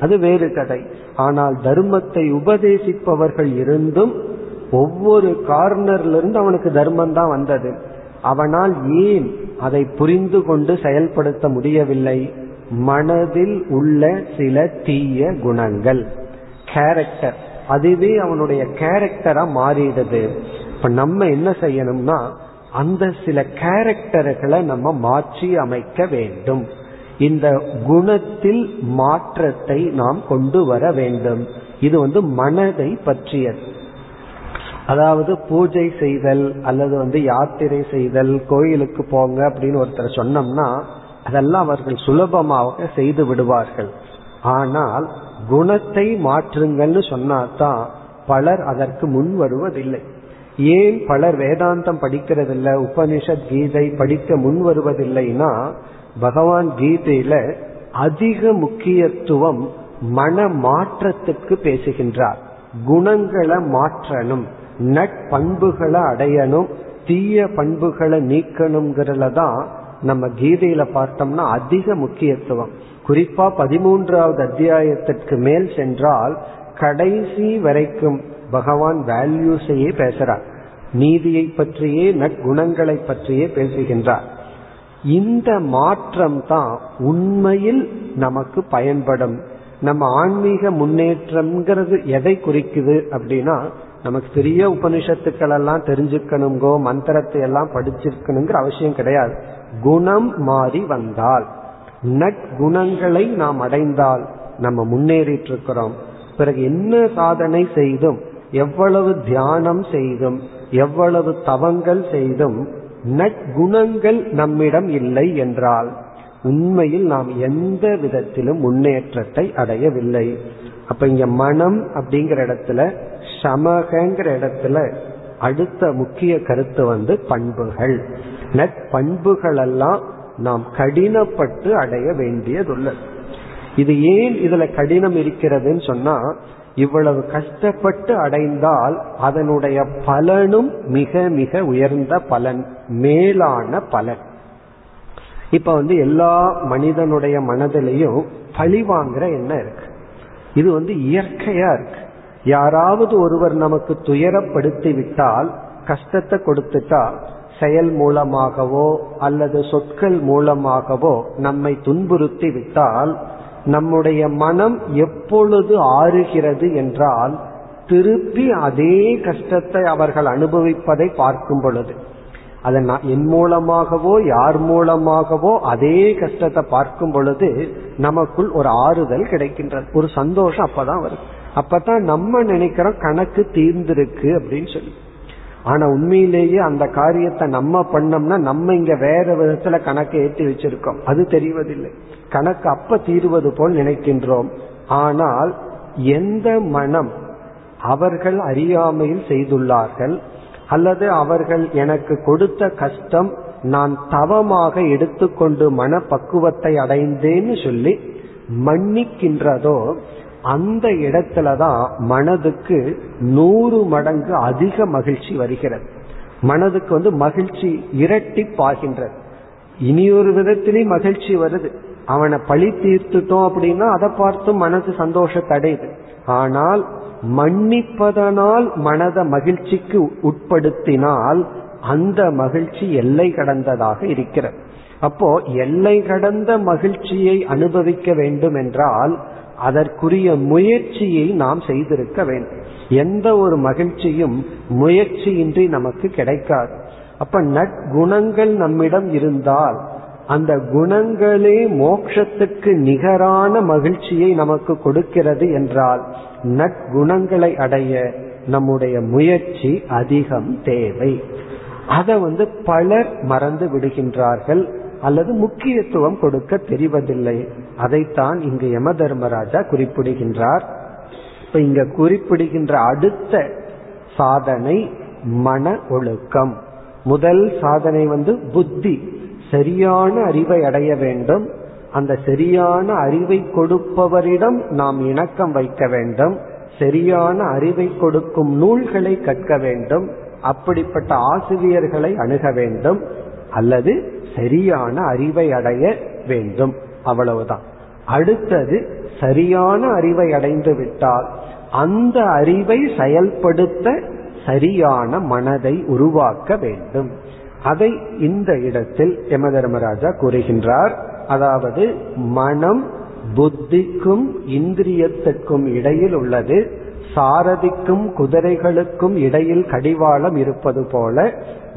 அது வேறு கதை. ஆனால் தர்மத்தை உபதேசிப்பவர்கள் இருந்தும் ஒவ்வொரு கார்னர்ல இருந்து அவனுக்கு தர்மம் தான் வந்தது. அவனால் ஏன் அதை புரிந்து கொண்டு செயல்படுத்த முடியவில்லை? மனதில் உள்ள சில தீய குணங்கள். கேரக்டர் அதுவே அவனுடைய கேரக்டரா மாறிடுது. இப்ப நம்ம என்ன செய்யணும்னா அந்த சில கேரக்டர்களை நம்ம மாற்றி அமைக்க வேண்டும். இந்த குணத்தில் மாற்றத்தை நாம் கொண்டு வர வேண்டும். இது வந்து மனதை பற்றியது. அதாவது பூஜை செய்தல் அல்லது வந்து யாத்திரை செய்தல் கோயிலுக்கு போங்க அப்படின்னு ஒருத்தர் சொன்னோம்னா அதெல்லாம் அவர்கள் சுலபமாக செய்து விடுவார்கள். ஆனால் குணத்தை மாற்றுங்கள்னு சொன்னாதான் பலர் அதற்கு முன் வருவதில்லை ஏன் பலர் வேதாந்தம் படிக்கிறதில்ல உபனிஷத் கீதை படிக்க முன் வருவதில்லைன்னா பகவான் கீதையில அதிக முக்கியத்துவம் மன மாற்றத்துக்கு பேசுகின்றார். குணங்களை மாற்றணும் நட்பண்புகளை அடையணும் தீய பண்புகளை நீக்கணுங்கிறதுல தான் நம்ம கீதையில பார்த்தோம்னா அதிக முக்கியத்துவம். குறிப்பா பதிமூன்றாவது அத்தியாயத்திற்கு மேல் சென்றால் கடைசி வரைக்கும் பகவான் வேல்யூஸையே பேசுறார். நீதியை பற்றியே நற்குணங்களை பற்றியே பேசுகின்றார். இந்த மாற்றம் தான் உண்மையில் நமக்கு பயன்படும். நம்ம ஆன்மீக முன்னேற்றம்ங்கிறது எதை குறிக்குது அப்படின்னா நமக்கு பெரிய உபனிஷத்துக்கள் எல்லாம் தெரிஞ்சுக்கணுங்கோ மந்திரத்தை எல்லாம் படிச்சிருக்கணுங்கிற அவசியம் கிடையாது. குணம் மாறி வந்தால் நற்குணங்களை நாம் அடைந்தால் நம்ம முன்னேறிட்டு இருக்கிறோம் பிறகு என்ன சாதனை செய்தும் எவ்வளவு தியானம் செய்தும் எவ்வளவு தவங்கள் செய்தும் நற்குணங்கள் நம்மிடம் இல்லை என்றால் உண்மையில் நாம் எந்த விதத்திலும் முன்னேற்றத்தை அடையவில்லை. அப்ப இங்க மனம் அப்படிங்கிற இடத்துல சமகங்கிற இடத்துல அடுத்த முக்கிய கருத்து வந்து பண்புகள். நற்பண்புகள் எல்லாம் நாம் கடினப்பட்டு அடைய வேண்டியதுள்ளது இது ஏன் இதுல கடினம் இருக்கிறதுன்னு சொன்னா இவ்வளவு கஷ்டப்பட்டு அடைந்தால் அதனுடைய பலனும் மிக மிக உயர்ந்த பலன் மேலான பலன். இப்ப வந்து எல்லா மனிதனுடைய மனதிலையும் பழி வாங்குற எண்ணம் இருக்கு. இது வந்து இயற்கையா இருக்கு. யாராவது ஒருவர் நமக்கு துயரப்படுத்தி விட்டால் கஷ்டத்தை கொடுத்துட்டா செயல் மூலமாகவோ அல்லது சொற்கள் மூலமாகவோ நம்மை துன்புறுத்தி விட்டால் நம்முடைய மனம் எப்பொழுது ஆறுகிறது என்றால் திருப்பி அதே கஷ்டத்தை அவர்கள் அனுபவிப்பதை பார்க்கும் பொழுது. அதை நான் என் மூலமாகவோ யார் மூலமாகவோ அதே கஷ்டத்தை பார்க்கும் பொழுது நமக்குள் ஒரு ஆறுதல் கிடைக்கின்றது. ஒரு சந்தோஷம் அப்பதான் வரும். அப்பதான் நம்ம நினைக்கிறோம் கணக்கு தீர்ந்திருக்கு அப்படின்னு சொல்லி. ஆனா உண்மையிலேயே அந்த காரியத்தை நம்ம பண்ணோம்னா நம்ம இங்க வேற விதத்துல கணக்கை ஏற்றி வச்சிருக்கோம். அது தெரிவதில்லை. கணக்கு அப்ப தீர்வது போல் நினைக்கின்றோம். ஆனால் எந்த மனம் அவர்கள் அறியாமையில் செய்துள்ளார்கள் அல்லது அவர்கள் எனக்கு கொடுத்த கஷ்டம் நான் தவமாக எடுத்துக்கொண்டு மனப்பக்குவத்தை அடைந்தேன்னு சொல்லி மன்னிக்கின்றதோ அந்த இடத்துலதான் மனதுக்கு நூறு மடங்கு அதிக மகிழ்ச்சி வருகிறது. மனதுக்கு வந்து மகிழ்ச்சி இரட்டிப்பாகின்றது. இனி ஒரு விதத்திலேயும் மகிழ்ச்சி வருது. அவனை பழி தீர்த்துட்டோம் அப்படின்னா அதை பார்த்து மனசு சந்தோஷத்தை அடையுது. ஆனால் மன்னிப்பதனால் மனத மகிழ்ச்சிக்கு உட்படுத்தினால் அந்த மகிழ்ச்சி எல்லை கடந்ததாக இருக்கிறது. அப்போ எல்லை கடந்த மகிழ்ச்சியை அனுபவிக்க வேண்டும் என்றால் அதற்குரிய முயற்சியை நாம் செய்திருக்க வேண்டும். எந்த ஒரு மகிழ்ச்சியும் முயற்சியின்றி நமக்கு கிடைக்காது. அப்ப நற்குணங்கள் நம்மிடம் இருந்தால் அந்த குணங்களே மோட்சத்துக்கு நிகரான மகிழ்ச்சியை நமக்கு கொடுக்கிறது என்றால் நற்குணங்களை அடைய நம்முடைய முயற்சி அதிகம் தேவை. அதை வந்து பலர் மறந்து விடுகின்றார்கள் அல்லது முக்கியத்துவம் கொடுக்க தெரிவதில்லை. அதைத்தான் இங்கு யம தர்மராஜா குறிப்பிடுகின்றார். இப்ப இங்க குறிப்பிடுகின்ற அடுத்த சாதனை மன ஒழுக்கம். முதல் சாதனை வந்து புத்தி. சரியான அறிவை அடைய வேண்டும். அந்த சரியான அறிவை கொடுப்பவரிடம் நாம் இணக்கம் வைக்க வேண்டும். சரியான அறிவை கொடுக்கும் நூல்களை கற்க வேண்டும். அப்படிப்பட்ட ஆசிரியர்களை அணுக வேண்டும். அல்லது சரியான அறிவை அடைய வேண்டும். அவ்வளவுதான். அடுத்தது சரியான அறிவை அடைந்து விட்டால் அந்த அறிவை செயல்படுத்த சரியான மனதை உருவாக்க வேண்டும். அதை இந்த இடத்தில் யம தர்மராஜா கூறுகின்றார். அதாவது மனம் புத்திக்கும் இந்திரியத்துக்கும் இடையில் உள்ளது. சாரதிக்கும் குதிரைகளுக்கும் இடையில் கடிவாளம் இருப்பது போல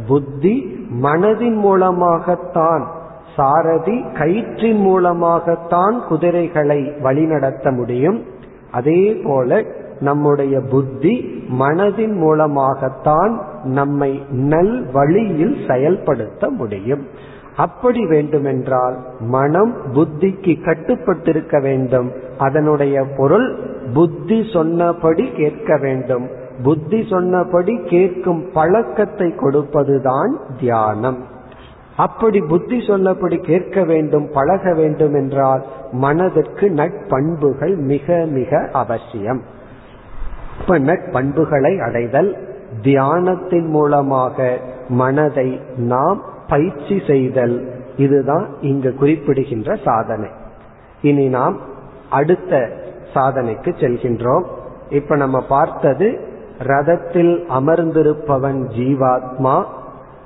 புத்தி மனதின் மூலமாகத்தான் சாரதி கயிற்றின் மூலமாகத்தான் குதிரைகளை வழிநடத்த முடியும். அதே போல நம்முடைய புத்தி மனதின் மூலமாகத்தான் நம்மை நல் வழியில் செயல்படுத்த முடியும். அப்படி வேண்டுமென்றால் மனம் புத்திக்கு கட்டுப்பட்டிருக்க வேண்டும். அதனுடைய பொருள் புத்தி சொன்னபடி கேட்க வேண்டும். புத்தி சொன்னபடி கேட்கும் பழக்கத்தை கொடுப்பதுதான் தியானம். அப்படி புத்தி சொல்லப்படி கேட்க வேண்டும் பழக வேண்டும் என்றால் மனதிற்கு நட்பண்புகள் மிக மிக அவசியம். இப்ப நட்பண்புகளை அடைதல் தியானத்தின் மூலமாக மனதை நாம் பயிற்சி செய்தல் இதுதான் இங்கு குறிப்பிடுகின்ற சாதனை. இனி நாம் அடுத்த சாதனைக்கு செல்கின்றோம். இப்ப நம்ம பார்த்தது ரதத்தில் அமர்ந்திருப்பவன் ஜீவாத்மா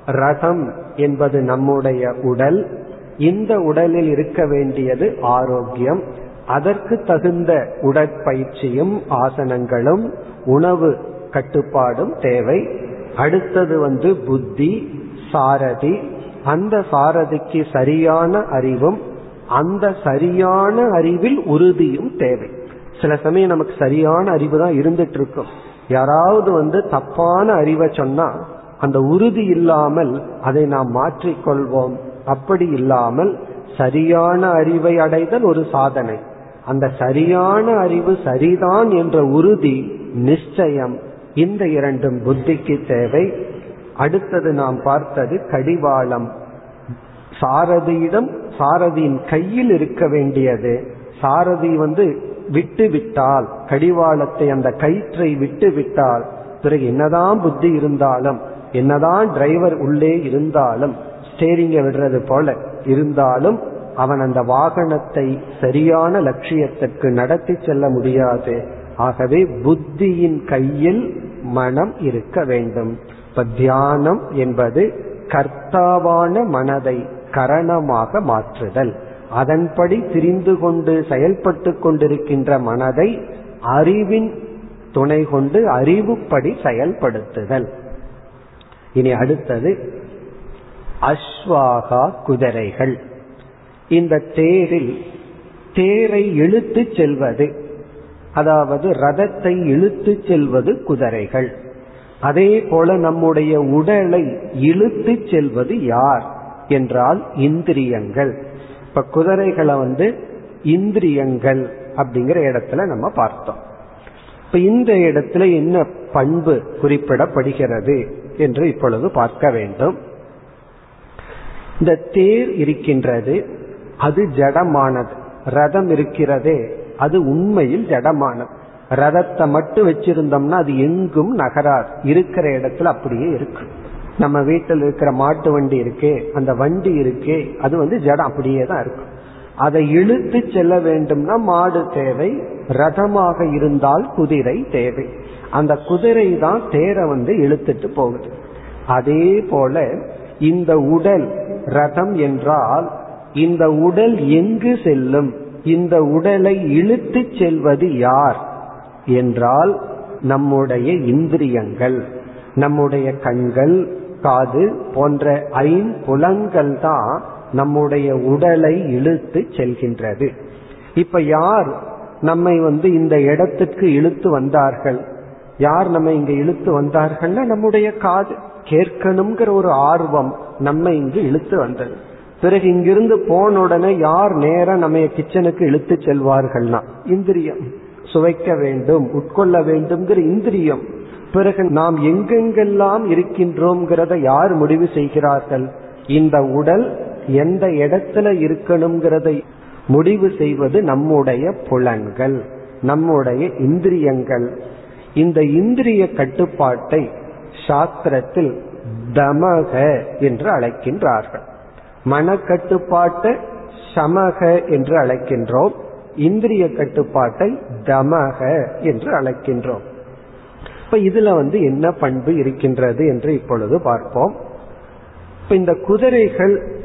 ரதம் என்பது நம்முடைய உடல். இந்த உடலில் இருக்க வேண்டியது ஆரோக்கியம். அதற்கு தகுந்த உடற்பயிற்சியும் ஆசனங்களும் உணவு கட்டுப்பாடும் தேவை. அடுத்தது வந்து புத்தி சாரதி. அந்த சாரதிக்கு சரியான அறிவும் அந்த சரியான அறிவில் உறுதியும் தேவை. சில சமயம் நமக்கு சரியான அறிவு தான் இருந்துட்டு இருக்கும். யாராவது வந்து தப்பான அறிவை சொன்னா அந்த உறுதி இல்லாமல் அதை நாம் மாற்றிக்கொள்வோம். அப்படி இல்லாமல் சரியான அறிவை அடைதல் ஒரு சாதனை. அந்த சரியான அறிவு சரிதான் என்ற உறுதி நிச்சயம். இந்த இரண்டும் புத்திக்கு தேவை. அடுத்தது நாம் பார்த்தது கடிவாளம். சாரதியிடம் சாரதியின் கையில் இருக்க வேண்டியது. சாரதி வந்து விட்டு விட்டால் கடிவாளத்தை அந்த கயிற்றை விட்டு விட்டால் பிறகு என்னதான் புத்தி இருந்தாலும் என்னதான் டிரைவர் உள்ளே இருந்தாலும் ஸ்டேரிங்க விடுறது போல இருந்தாலும் அவன் அந்த வாகனத்தை சரியான லட்சியத்திற்கு நடத்தி செல்ல முடியாது. ஆகவே புத்தியின் கையில் மனம் இருக்க வேண்டும். இப்ப தியானம் என்பது கர்த்தாவான மனதை கரணமாக மாற்றுதல். அதன்படி திரிந்து கொண்டு செயல்பட்டு கொண்டிருக்கின்ற மனதை அறிவின் துணை கொண்டு அறிவுப்படி செயல்படுத்துதல். இனி அடுத்தது அஸ்வாகா குதிரைகள். இந்த தேரில் தேரை இழுத்து செல்வது அதாவது ரதத்தை இழுத்து செல்வது குதிரைகள். அதே போல நம்முடைய உடலை இழுத்து செல்வது யார் என்றால் இந்திரியங்கள். இப்ப குதிரைகளை வந்து இந்திரியங்கள் அப்படிங்கிற இடத்துல நம்ம பார்த்தோம். இப்ப இந்த இடத்துல என்ன பண்பு குறிப்பிடப்படுகிறது? என்று இப்பொழுது பார்க்க வேண்டும். இந்த தேர் இருக்கின்றது அது ஜடமானது. ரதம் இருக்கிறதே அது உண்மையில் ஜடமானது. ரதத்தை மட்டும் வச்சிருந்தோம்னா அது எங்கும் நகராது. இருக்கிற இடத்துல அப்படியே இருக்கு. நம்ம வீட்டில் இருக்கிற மாட்டு வண்டி இருக்கே அந்த வண்டி இருக்கே அது வந்து ஜடம் அப்படியே தான் இருக்கும் அதை இழுத்து செல்ல வேண்டும்னா மாடு தேவை ரதமாக இருந்தால் குதிரை தேவை. அந்த குதிரை தான் தேரை வந்து இழுத்துட்டு போகுது. அதே போல இந்த உடல் ரதம் என்றால் இந்த உடல் எங்கு செல்லும்? இந்த உடலை இழுத்து செல்வது யார்? என்றால் நம்முடைய இந்திரியங்கள் நம்முடைய கண்கள் காது போன்ற ஐம்புலங்கள் தான் நம்முடைய உடலை இழுத்து செல்கின்றது. இப்ப யார் நம்மை வந்து இந்த இடத்துக்கு இழுத்து வந்தார்கள்? யார் நம்ம இங்க இழுத்து வந்தார்கள்னா நம்முடைய காது. கேட்கணுங்கிற ஒரு ஆர்வம் நம்ம இங்கு இழுத்து வந்தது. பிறகு இங்கிருந்து போன உடனே யார் நேரம் நம்ம கிச்சனுக்கு இழுத்து செல்வார்கள்னா? இந்திரியம். சுவைக்க வேண்டும் உட்கொள்ள வேண்டும்ங்கிற இந்திரியம். பிறகு நாம் எங்கெங்கெல்லாம் இருக்கின்றோம்ங்கிறத யார் முடிவு செய்கிறார்கள்? இந்த உடல் எந்த இடத்துல இருக்கணுங்கிறதை முடிவு செய்வது நம்முடைய புலன்கள் நம்முடைய இந்திரியங்கள். இந்த இந்திரிய கட்டுப்பாட்டை சாஸ்திரத்தில் தமக என்று அழைக்கின்றார்கள். மனக்கட்டுப்பாட்டை சமக என்று அழைக்கின்றோம் இந்திரிய கட்டுப்பாட்டை தமக என்று அழைக்கின்றோம். இப்ப இதுல வந்து என்ன பண்பு இருக்கின்றது என்று இப்பொழுது பார்ப்போம். இப்ப இந்த குதிரைகள்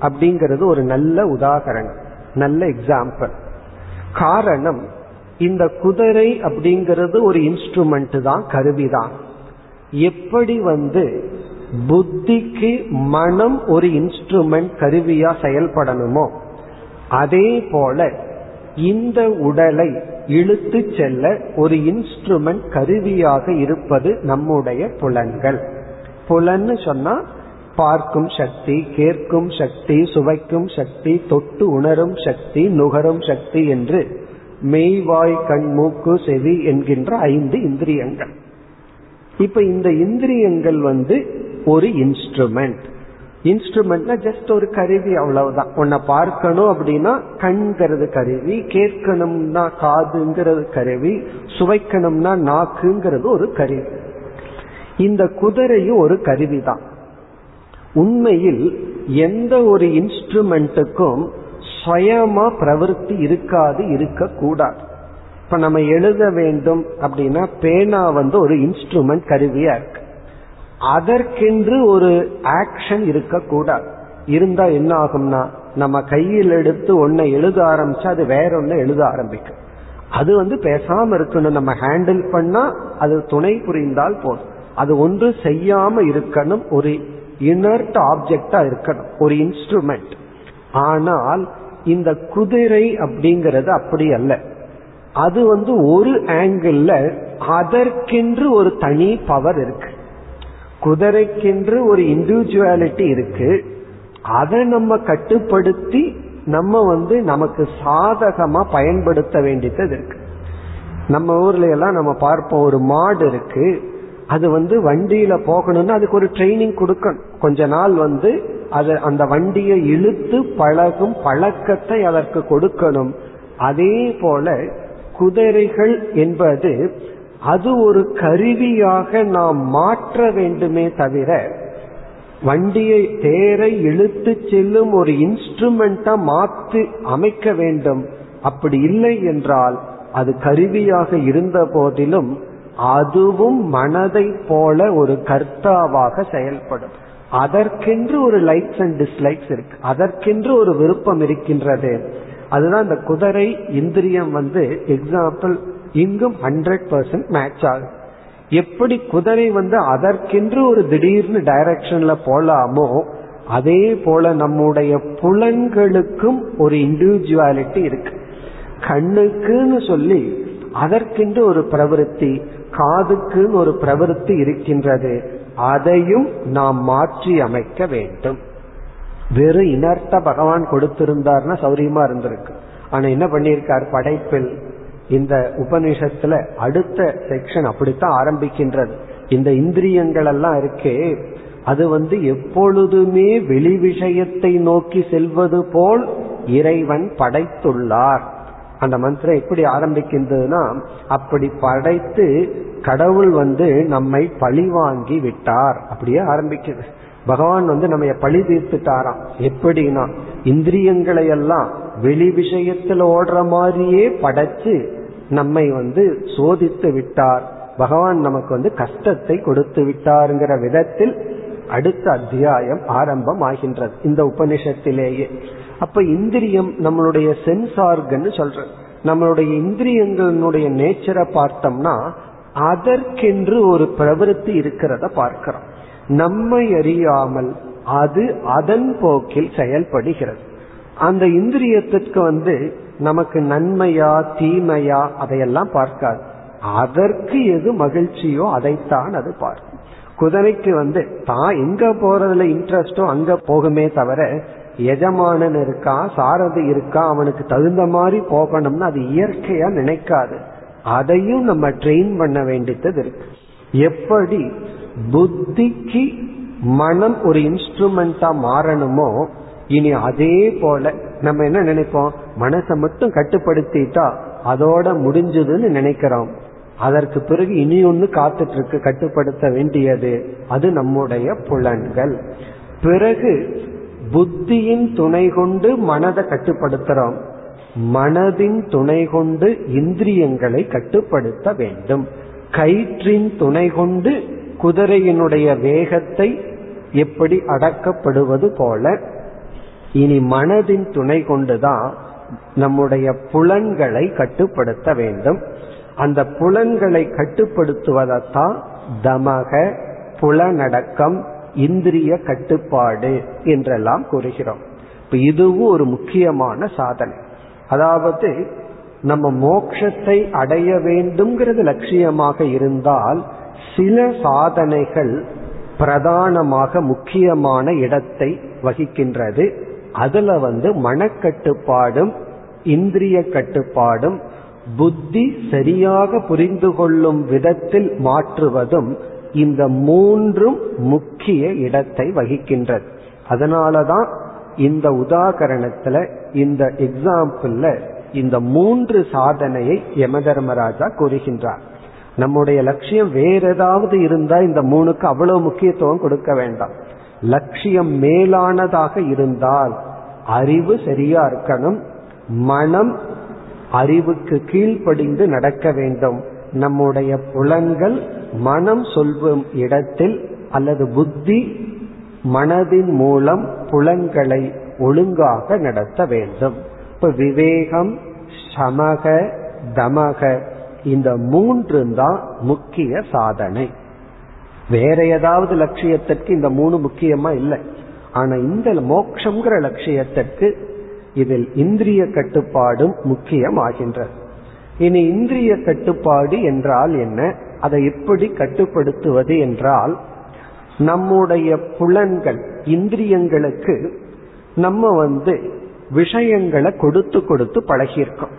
அப்படிங்கிறது ஒரு நல்ல உதாகரணம் நல்ல எக்ஸாம்பிள் காரணம் இந்த குதிரை அப்படிங்கிறது ஒரு இன்ஸ்ட்ருமெண்ட் தான் கருவிதான் எப்படி வந்து புத்திக்கு மனம் ஒரு இன்ஸ்ட்ருமெண்ட் கருவியா செயல்படணுமோ அதே போல இந்த உடலை இழுத்து செல்ல ஒரு இன்ஸ்ட்ருமெண்ட் கருவியாக இருப்பது நம்முடைய புலன்கள். புலன்னு சொன்னா பார்க்கும் சக்தி கேட்கும் சக்தி சுவைக்கும் சக்தி தொட்டு உணரும் சக்தி நுகரும் சக்தி என்று மெய்வாய் கண் மூக்கு செவி என்கின்ற ஐந்து இந்திரியங்கள். இப்ப இந்த இந்திரியங்கள் வந்து ஒரு இன்ஸ்ட்ருமெண்ட் இன்ஸ்ட்ருமெண்ட்னா ஜஸ்ட் ஒரு கருவி அவ்வளவுதான். உன்னை பார்க்கணும் அப்படின்னா கண்கிறது கருவி கேட்கணும்னா காதுங்கிறது கருவி சுவைக்கணும்னா நாக்குங்கிறது ஒரு கருவி. இந்த குதிரையும் ஒரு கருவி தான் உண்மையில் எந்த ஒரு இன்ஸ்ட்ருமெண்ட்டுக்கும் சுயமா பிரவருத்தி இருக்காது இருக்கக்கூடாது. இப்ப நம்ம எழுத வேண்டும் அப்படின்னா பேனா வந்து ஒரு இன்ஸ்ட்ருமெண்ட் கருவியா இருக்கு. அதற்கென்று ஒரு ஆக்ஷன் இருக்கக்கூடாது. இருந்தா என்ன ஆகும்னா நம்ம கையில் எடுத்து ஒன்னை எழுத ஆரம்பிச்சா அது வேற ஒன்னு எழுத ஆரம்பிக்கும். அது வந்து பேசாம இருக்கணும். நம்ம ஹேண்டில் பண்ணா அது துணை புரிந்தால் போதும். அது ஒன்று செய்யாம இருக்கணும். ஒரு இனர்ட் ஆப்ஜெக்டா இருக்கணும். ஒரு இன்ஸ்ட்ருமெண்ட் ஆனால் இந்த குதிரை அப்படிங்கிறது அப்படி அல்ல. அது வந்து ஒரு ஆங்கிள் அதற்கென்று ஒரு தனி பவர் இருக்கு. குதிரைக்கென்று ஒரு இண்டிவிஜுவாலிட்டி இருக்கு. அதை நம்ம கட்டுப்படுத்தி நம்ம வந்து நமக்கு சாதகமா பயன்படுத்த வேண்டியது இருக்கு. நம்ம ஊர்ல எல்லாம் நம்ம பார்ப்போம் ஒரு மாடு இருக்கு. அது வந்து வண்டியில போகணும்னா அதுக்கு ஒரு ட்ரைனிங் கொடுக்கணும். கொஞ்ச நாள் வந்து அது அந்த வண்டியை இழுத்து பழகும் பழக்கத்தை அதற்கு கொடுக்கணும். அதே போல குதிரைகள் என்பது அது ஒரு கருவியாக நாம் மாற்ற வேண்டுமே தவிர வண்டியை தேரை இழுத்து செல்லும் ஒரு இன்ஸ்ட்ருமெண்டா மாற்றி அமைக்க வேண்டும். அப்படி இல்லை என்றால் அது கருவியாக இருந்த போதிலும் அதுவும் மனதை போல ஒரு கர்த்தாவாக செயல்படும். அதற்கென்று ஒரு லைக்ஸ் அண்ட் டிஸ்லைக்ஸ் இருக்கு. அதற்கென்று ஒரு விருப்பம் இருக்கின்றது. அதுதான் இந்த குதிரை இந்திரியம் வந்து எக்ஸாம்பிள் இங்கும் ஹண்ட்ரட் பர்சன்ட் மேட்ச் ஆகும் எப்படி குதிரை வந்து அதற்கென்று ஒரு திடீர்னு டைரக்ஷன்ல போலாமோ அதே போல நம்முடைய புலன்களுக்கும் ஒரு இண்டிவிஜுவாலிட்டி இருக்கு. கண்ணுக்குன்னு சொல்லி அதற்கென்று ஒரு பிரவருத்தி காதுக்குன்னு ஒரு பிரவருத்தி இருக்கின்றது. அதையும் நாம் மாற்றி அமைக்க வேண்டும். வெறும் இனர்த்த பகவான் கொடுத்திருந்தார்னா சௌரியமா இருந்திருக்கு. ஆனா என்ன பண்ணியிருக்கார்? படைப்பில் இந்த உபநிஷத்துல அடுத்த செக்ஷன் அப்படித்தான் ஆரம்பிக்கின்றது. இந்த இந்திரியங்கள் எல்லாம் இருக்கே அது வந்து எப்பொழுதுமே வெளி விஷயத்தை நோக்கி செல்வது போல் இறைவன் படைத்துள்ளார். அந்த மந்திரம் எப்படி ஆரம்பிக்கின்றதுன்னா அப்படி படைத்து கடவுள் வந்து நம்மை பழி வாங்கி விட்டார். அப்படியே ஆரம்பிக்குது. பகவான் வந்து நம்ம பழி தீர்த்துட்டாராம். எப்படின்னா இந்திரியங்களை எல்லாம் வெளி விஷயத்துல ஓடுற மாதிரியே படைச்சு நம்மை வந்து சோதித்து விட்டார். பகவான் நமக்கு வந்து கஷ்டத்தை கொடுத்து விட்டாருங்கிற விதத்தில் அடுத்த அத்தியாயம் ஆரம்பம் ஆகின்றது இந்த உபனிஷத்திலேயே. அப்ப இந்திரியம் நம்மளுடைய சென்ஸ் ஆர்கன் சொல்ற நம்மளுடைய இந்திரியங்களுடைய நேச்சரை பார்த்தோம்னா அதற்கென்று ஒரு பிரவருத்தி இருக்கிறத பார்க்கிறோம். நம்மை அறியாமல் அது அதன் போக்கில் செயல்படுகிறது. அந்த இந்திரியத்திற்கு வந்து நமக்கு நன்மையா தீமையா அதையெல்லாம் பார்க்காது. அதற்கு எது மகிழ்ச்சியோ அதைத்தான் அது பார்க்கும் குதிரைக்கு வந்து தான் எங்க போறதுல இன்ட்ரெஸ்டோ அங்க போகுமே தவிர எஜமானன் இருக்கா சாரதி இருக்கா அவனுக்கு தகுந்த மாதிரி போகணும்னு அது இயற்கையா நினைக்காது. அதையும் நம்ம ட்ரெயின் பண்ண வேண்டியது இருக்கு. எப்படி புத்திக்கு மனம் ஒரு இன்ஸ்ட்ருமெண்டா மாறணுமோ இனி அதே போல நம்ம என்ன நினைப்போம்? மனசை மட்டும் கட்டுப்படுத்திட்டா அதோட முடிஞ்சதுன்னு நினைக்கிறோம். அதற்கு பிறகு இனி ஒன்னு காத்துட்டு இருக்கு கட்டுப்படுத்த வேண்டியது. அது நம்முடைய புலன்கள். பிறகு புத்தியின் துணை கொண்டு மனதை கட்டுப்படுத்துறோம். மனதின் துணை கொண்டு இந்திரியங்களை கட்டுப்படுத்த வேண்டும். கயிற்றின் துணை கொண்டு குதிரையினுடைய வேகத்தை எப்படி அடக்கப்படுவது போல இனி மனதின் துணை கொண்டுதான் நம்முடைய புலன்களை கட்டுப்படுத்த வேண்டும். அந்த புலன்களை கட்டுப்படுத்துவதைத்தான் தமக புலனடக்கம் இந்திரிய கட்டுப்பாடு என்றெல்லாம் கூறுகிறோம். இதுவும் ஒரு முக்கியமான சாதனை. அதாவது நம்ம மோட்சத்தை அடைய வேண்டும்ங்கிறது லட்சியமாக இருந்தால் சில சாதனைகள் பிரதானமாக முக்கியமான இடத்தை வகிக்கின்றது. அதுல வந்து மனக்கட்டுப்பாடும் இந்திரிய கட்டுப்பாடும் புத்தி சரியாக புரிந்து கொள்ளும் விதத்தில் மாற்றுவதும் இந்த மூன்றும் முக்கிய இடத்தை வகிக்கின்றது. அதனாலதான் இந்த உதாகரணத்துல இந்த எக்ஸாம்பிள்ல இந்த மூன்று சாதனையை யம தர்மராஜா கூறுகின்றார். நம்முடைய லட்சியம் வேற ஏதாவது இருந்தா இந்த மூணுக்கு அவ்வளவு முக்கியத்துவம் கொடுக்க வேண்டாம். லட்சியம் மேலானதாக இருந்தால் அறிவு சரியா இருக்கணும் மனம் அறிவுக்கு கீழ்ப்படிந்து நடக்க வேண்டும். நம்முடைய புலன்கள் மனம் சொல்லும் இடத்தில் அல்லது புத்தி மனதின் மூலம் புலன்களை ஒழுங்காக நடத்த வேண்டும். இப்ப விவேகம் சமக தமக இந்த மூன்று தான் முக்கிய சாதனை. வேற ஏதாவது லட்சியத்திற்கு இந்த மூணு முக்கியமா இல்லை. ஆனா இந்த மோக்ஷங்கிற லட்சியத்திற்கு இதில் இந்திரிய கட்டுப்பாடும் முக்கியமாகின்றது. இனி இந்திரிய கட்டுப்பாடு என்றால் என்ன? அதை எப்படி கட்டுப்படுத்துவது என்றால் நம்முடைய புலன்கள் இந்திரியங்களுக்கு நம்ம வந்து விஷயங்களை கொடுத்து கொடுத்து பழகியிருக்கோம்.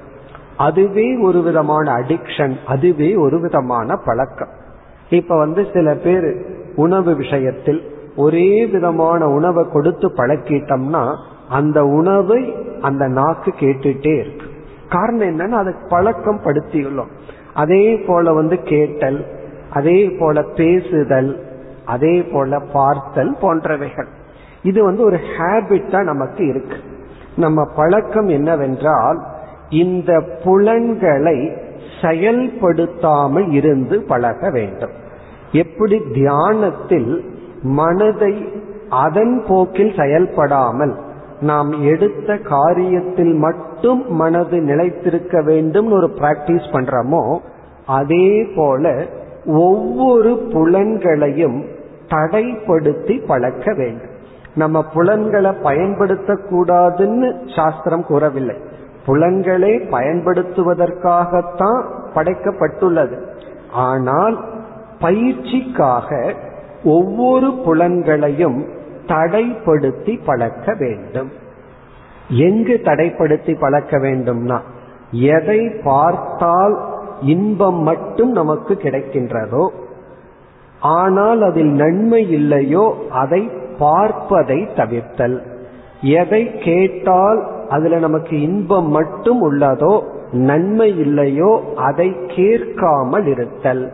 அதுவே ஒரு விதமான அடிக்ஷன் அதுவே ஒரு விதமான பழக்கம். இப்ப வந்து சில பேர் உணவு விஷயத்தில் ஒரே விதமான உணவை கொடுத்து பழக்கிட்டோம்னா அந்த உணவை அந்த நாக்கு கேட்டுட்டே இருக்கு. காரணம் என்னன்னா அதை பழக்கம் படுத்தியுள்ளோம் அதே போல வந்து கேட்டல் அதே போல பேசுதல் அதே போல பார்த்தல் போன்றவைகள். இது வந்து ஒரு ஹேபிட்டா நமக்கு இருக்கு. நம்ம பழக்கம் என்னவென்றால் இந்த புலன்களை செயல்படுத்தாமல் இருந்து பழக வேண்டும். எப்படி தியானத்தில் மனதை அதன் போக்கில் செயல்படாமல் நாம் எடுத்த காரியத்தில் மட்டும் மனது நிலைத்திருக்க வேண்டும் ஒரு பிராக்டிஸ் பண்றோமோ அதே போல ஒவ்வொரு புலன்களையும் தடைப்படுத்தி பழக்க வேண்டும். நம்ம புலன்களை பயன்படுத்தக்கூடாதுன்னு சாஸ்திரம் கூறவில்லை. புலன்களை பயன்படுத்துவதற்காகத்தான் படைக்கப்பட்டுள்ளது. ஆனால் பயிற்சிக்காக ஒவ்வொரு புலன்களையும் தடைப்படுத்தி பழக்க வேண்டும். எங்கு தடைப்படுத்தி பழக்க வேண்டும்னா எதை பார்த்தால் இன்பம் மட்டும் நமக்கு கிடைக்கின்றதோ ஆனால் அதில் நன்மை இல்லையோ அதை பார்ப்பதை தவிர்த்தல். எதை கேட்டால் அதுல நமக்கு இன்பம் மட்டும் உள்ளதோ நன்மை இல்லையோ அதை கேட்காமல் இருத்தல்.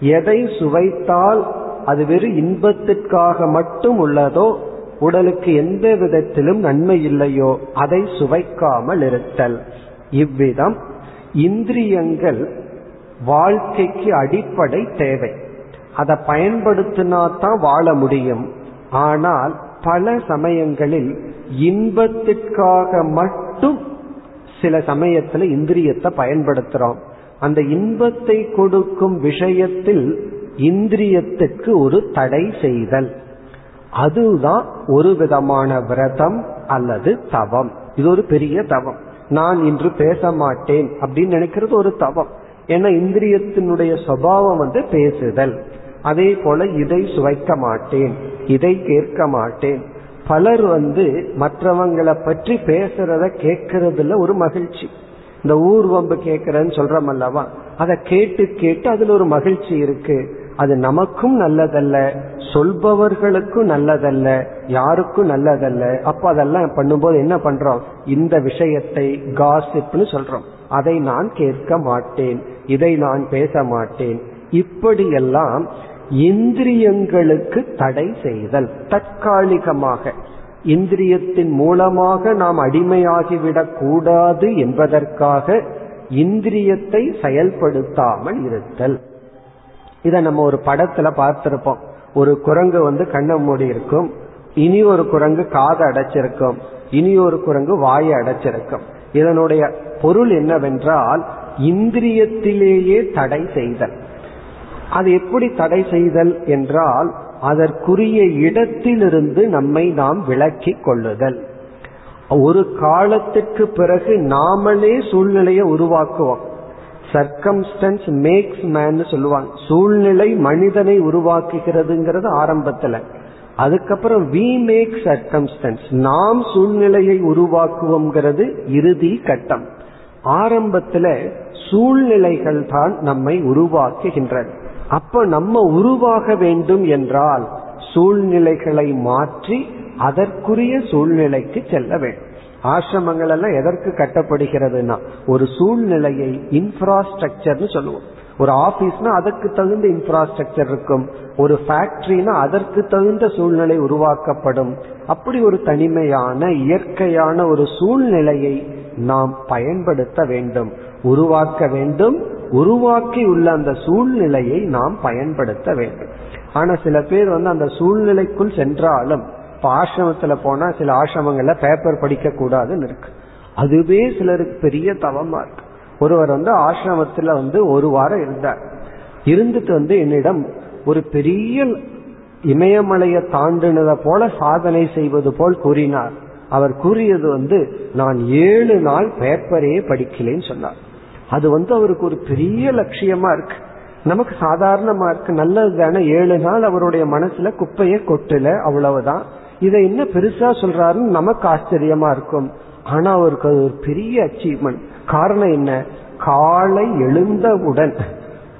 எதை சுவைத்தால் அது வெறும் இன்பத்திற்காக மட்டும் உள்ளதோ உடலுக்கு எந்த விதத்திலும் நன்மை இல்லையோ அதை சுவைக்காமல் இருத்தல். இவ்விதம் இந்திரியங்கள் வாழ்க்கைக்கு அடிப்படை தேவை. அதை பயன்படுத்தினா தான் வாழ முடியும். ஆனால் பல சமயங்களில் இன்பத்திற்காக மட்டும் சில சமயத்துல இந்திரியத்தை பயன்படுத்துறோம். அந்த இன்பத்தை கொடுக்கும் விஷயத்தில் இந்திரியத்துக்கு ஒரு தடை செய்தல். அதுதான் ஒரு விதமான விரதம் அல்லது தவம். இது ஒரு பெரிய தவம். நான் இன்று பேச மாட்டேன் அப்படின்னு நினைக்கிறது ஒரு தவம். ஏன்னா இந்திரியத்தினுடைய சுவாவம் வந்து பேசுதல். அதே போல இதை சுவைக்க மாட்டேன் இதை கேட்க மாட்டேன். பலர் வந்து மற்றவங்களை பற்றி பேசுறத கேட்கறதுல ஒரு மகிழ்ச்சி. இந்த ஊர்வம்பு கேட்கறேன்னு சொல்றோம் அல்லவா? அதை கேட்டு கேட்டு அதுல ஒரு மகிழ்ச்சி இருக்கு. அது நமக்கும் நல்லதல்ல சொல்பவர்களுக்கும் நல்லதல்ல யாருக்கும் நல்லதல்ல. அப்ப அதெல்லாம் பண்ணும்போது என்ன பண்றோம்? இந்த விஷயத்தை காசிப்னு சொல்றோம். அதை நான் கேட்க மாட்டேன் இதை நான் பேச மாட்டேன். இப்படியெல்லாம் இந்திரியங்களுக்கு தடை செய்தல் தற்காலிகமாக. இந்திரியத்தின் மூலமாக நாம் அடிமையாகிவிடக் கூடாது என்பதற்காக இந்திரியத்தை செயல்படுத்தாமல் இருத்தல். இதை நம்ம ஒரு படத்துல பார்த்திருப்போம். ஒரு குரங்கு வந்து கண்ணை மூடி இருக்கும். இனி ஒரு குரங்கு காதை அடைச்சிருக்கும். இனி ஒரு குரங்கு வாயை அடைச்சிருக்கும். இதனுடைய பொருள் என்னவென்றால் இந்திரியத்திலேயே தடை செய்தல். அது எப்படி தடை செய்தல் என்றால் அதற்குரிய இடத்திலிருந்து நம்மை நாம் விளக்கி கொள்ளுதல். ஒரு காலத்துக்கு பிறகு நாமளே சூழ்நிலையை உருவாக்குவோம். சர்க்கம்ஸ்டன்ஸ் மேக்ஸ் மேன் சொல்லுவாங்க. சூழ்நிலை மனிதனை உருவாக்குகிறதுங்கிறது ஆரம்பத்துல. அதுக்கப்புறம் வி மேக் சர்க்கம்ஸ்டன்ஸ் நாம் சூழ்நிலையை உருவாக்குவோங்கிறது இறுதி கட்டம். ஆரம்பத்துல சூழ்நிலைகள் தான் நம்மை உருவாக்குகின்றன. அப்ப நம்ம உருவாக வேண்டும் என்றால் சூழ்நிலைகளை மாற்றி அதற்குரிய சூழ்நிலைக்கு செல்ல வேண்டும். ஆசிரமங்கள் எல்லாம் எதற்கு கட்டப்படுகிறதுனா ஒரு சூழ்நிலையை இன்ஃப்ராஸ்ட்ரக்சர்னு சொல்லுவோம். ஒரு ஆபீஸ்னா அதற்கு தகுந்த இன்ஃப்ராஸ்ட்ரக்சர் இருக்கும். ஒரு ஃபேக்டரினா அதற்கு தகுந்த சூழ்நிலை உருவாக்கப்படும். அப்படி ஒரு தனிமையான இயற்கையான ஒரு சூழ்நிலையை நாம் பயன்படுத்த வேண்டும் உருவாக்க வேண்டும். உருவாக்கி உள்ள அந்த சூழ்நிலையை நாம் பயன்படுத்த வேண்டும். ஆனா சில பேர் வந்து அந்த சூழ்நிலைக்குள் சென்றாலும் இப்ப ஆசிரமத்துல போனா சில ஆசிரமங்கள்ல பேப்பர் படிக்க கூடாதுன்னு இருக்கு. அதுவே சிலருக்கு பெரிய தவமா இருக்கு. ஒருவர் வந்து ஆசிரமத்துல வந்து ஒரு வாரம் இருந்தார். இருந்துட்டு வந்து என்னிடம் ஒரு பெரிய இமயமலையை தாண்டினதை போல சாதனை செய்வது போல் கூறினார். அவர் கூறியது வந்து நான் ஏழு நாள் பேப்பரே படிக்கலேன்னு சொன்னார். அது வந்து அவருக்கு ஒரு பெரிய லட்சியமா இருக்கு. நமக்கு சாதாரணமா இருக்கு. நல்லது தானே. ஏழு நாள் அவருடைய மனசுல குப்பையை கொட்டல. அவ்வளவுதான். இதை என்ன பெருசா சொல்றாருன்னு நமக்கு ஆச்சரியமா இருக்கும். ஆனா அவருக்கு அது ஒரு பெரிய அச்சீவ்மெண்ட் காரணம் என்ன? காலை எழுந்தவுடன்.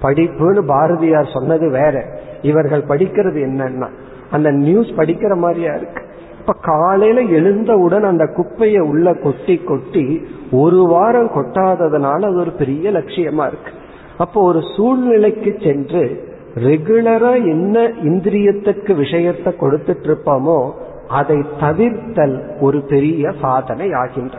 படிப்புன்னு பாரதியார் சொன்னது வேற. இவர்கள் படிக்கிறது என்னன்னா அந்த நியூஸ் படிக்கிற மாதிரியா இருக்கு. இப்ப காலையில எழுந்தவுடன் அந்த குப்பையை உள்ள கொட்டி கொட்டி ஒரு வாரம் கொட்டாததுனால அது ஒரு பெரிய லட்சியமா இருக்கு. அப்போ ஒரு சூழ்நிலைக்கு சென்று ரெகுலரா என்ன இந்திரியத்துக்கு விஷயத்தை கொடுத்துட்டு இருப்போமோ அதை தவிர்த்தல் ஒரு பெரிய சாதனை ஆகின்ற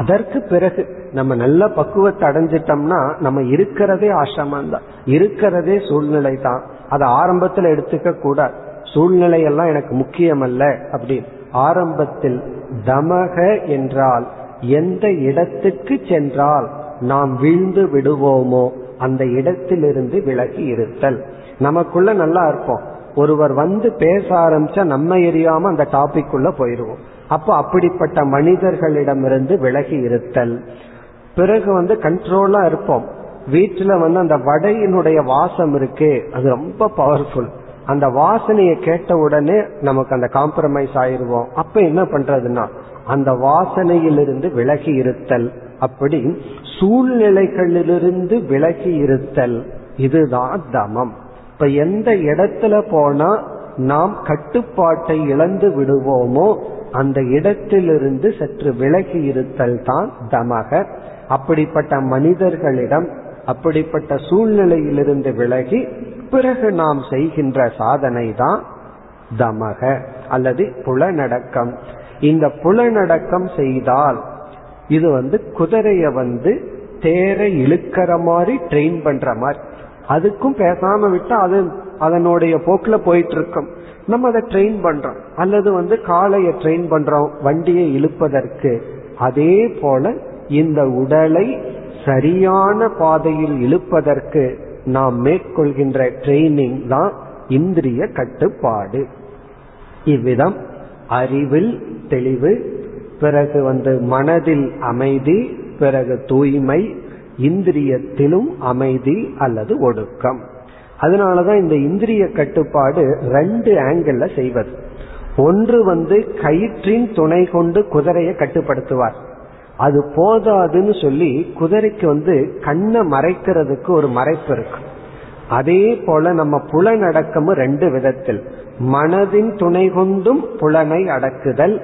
அதற்கு பிறகு நம்ம நல்ல பக்குவத்தை அடைஞ்சிட்டோம்னா நம்ம இருக்கிறதே ஆசிரமம் தான் இருக்கிறதே சூழ்நிலை தான் அதை ஆரம்பத்தில் எடுத்துக்க கூடாது சூழ்நிலை எல்லாம் எனக்கு முக்கியம் அல்ல அப்படின்னு. ஆரம்பத்தில் தமக என்றால் எந்த இடத்துக்கு சென்றால் நாம் வீழ்ந்து விடுவோமோ அந்த இடத்திலிருந்து விலகி இருத்தல். நமக்குள்ள நல்லா இருப்போம். ஒருவர் வந்து பேச ஆரம்பிச்சா நம்ம எரியாம அந்த டாபிக் உள்ள போயிருவோம். அப்போ அப்படிப்பட்ட மனிதர்களிடமிருந்து விலகி இருத்தல். பிறகு வந்து கண்ட்ரோலா இருப்போம். வீட்டுல வந்து அந்த வடையினுடைய வாசம் இருக்கு. அது ரொம்ப பவர்ஃபுல் அந்த வாசனையை கேட்ட உடனே நமக்கு அந்த காம்ப்ரமைஸ் ஆயிருவோம் அப்ப என்ன பண்றதுன்னா அந்த வாசனையிலிருந்து விலகி இருத்தல். அப்படி சூழ்நிலைகளிலிருந்து விலகி இருத்தல். இதுதான் தமம். இப்ப எந்த இடத்துல போனா நாம் கட்டுப்பாட்டை இழந்து விடுவோமோ அந்த இடத்திலிருந்து சற்று விலகி இருத்தல் தான் தமக. அப்படிப்பட்ட மனிதர்களிடம் அப்படிப்பட்ட சூழ்நிலையிலிருந்து விலகி பிறகு நாம் செய்கின்ற சாதனை தான் தமக அல்லது புலநடக்கம் இந்த புலநடக்கம் செய்தால் இது வந்து குதிரைய வந்து தேரை இழுக்கிற மாதிரி ட்ரெயின் பண்ற மாதிரி. அதுக்கும் பேசாம விட்டா அது அதனுடைய போக்குல போயிட்டு இருக்கும் நம்ம அதை ட்ரெயின் பண்றோம். அல்லது வந்து காலையை ட்ரெயின் பண்றோம் வண்டியை இழுப்பதற்கு. அதே போல இந்த உடலை சரியான பாதையில் இழுப்பதற்கு நாம் மேற்கொள்கின்ற ட்ரைனிங் தான் இந்திரிய கட்டுப்பாடு. இவ்விதம் அறிவில் தெளிவு பிறகு வந்து மனதில் அமைதி பிறகு தூய்மை இந்திரியத்திலும் அமைதி அல்லது ஒடுக்கம். அதனாலதான் இந்த இந்திரிய கட்டுப்பாடு ரெண்டு ஆங்கிள் செய்வது. ஒன்று வந்து கயிற்றின் துணை கொண்டு குதிரையை கட்டுப்படுத்துவார். அது போதாதுன்னு சொல்லி குதிரைக்கு வந்து கண்ணை மறைக்கிறதுக்கு ஒரு மறைப்பு இருக்கு. அதே போல நம்ம புலனடக்கமும் ரெண்டு விதத்தில். மனதின் துணை கொண்டும் புலனை அடக்குதல்.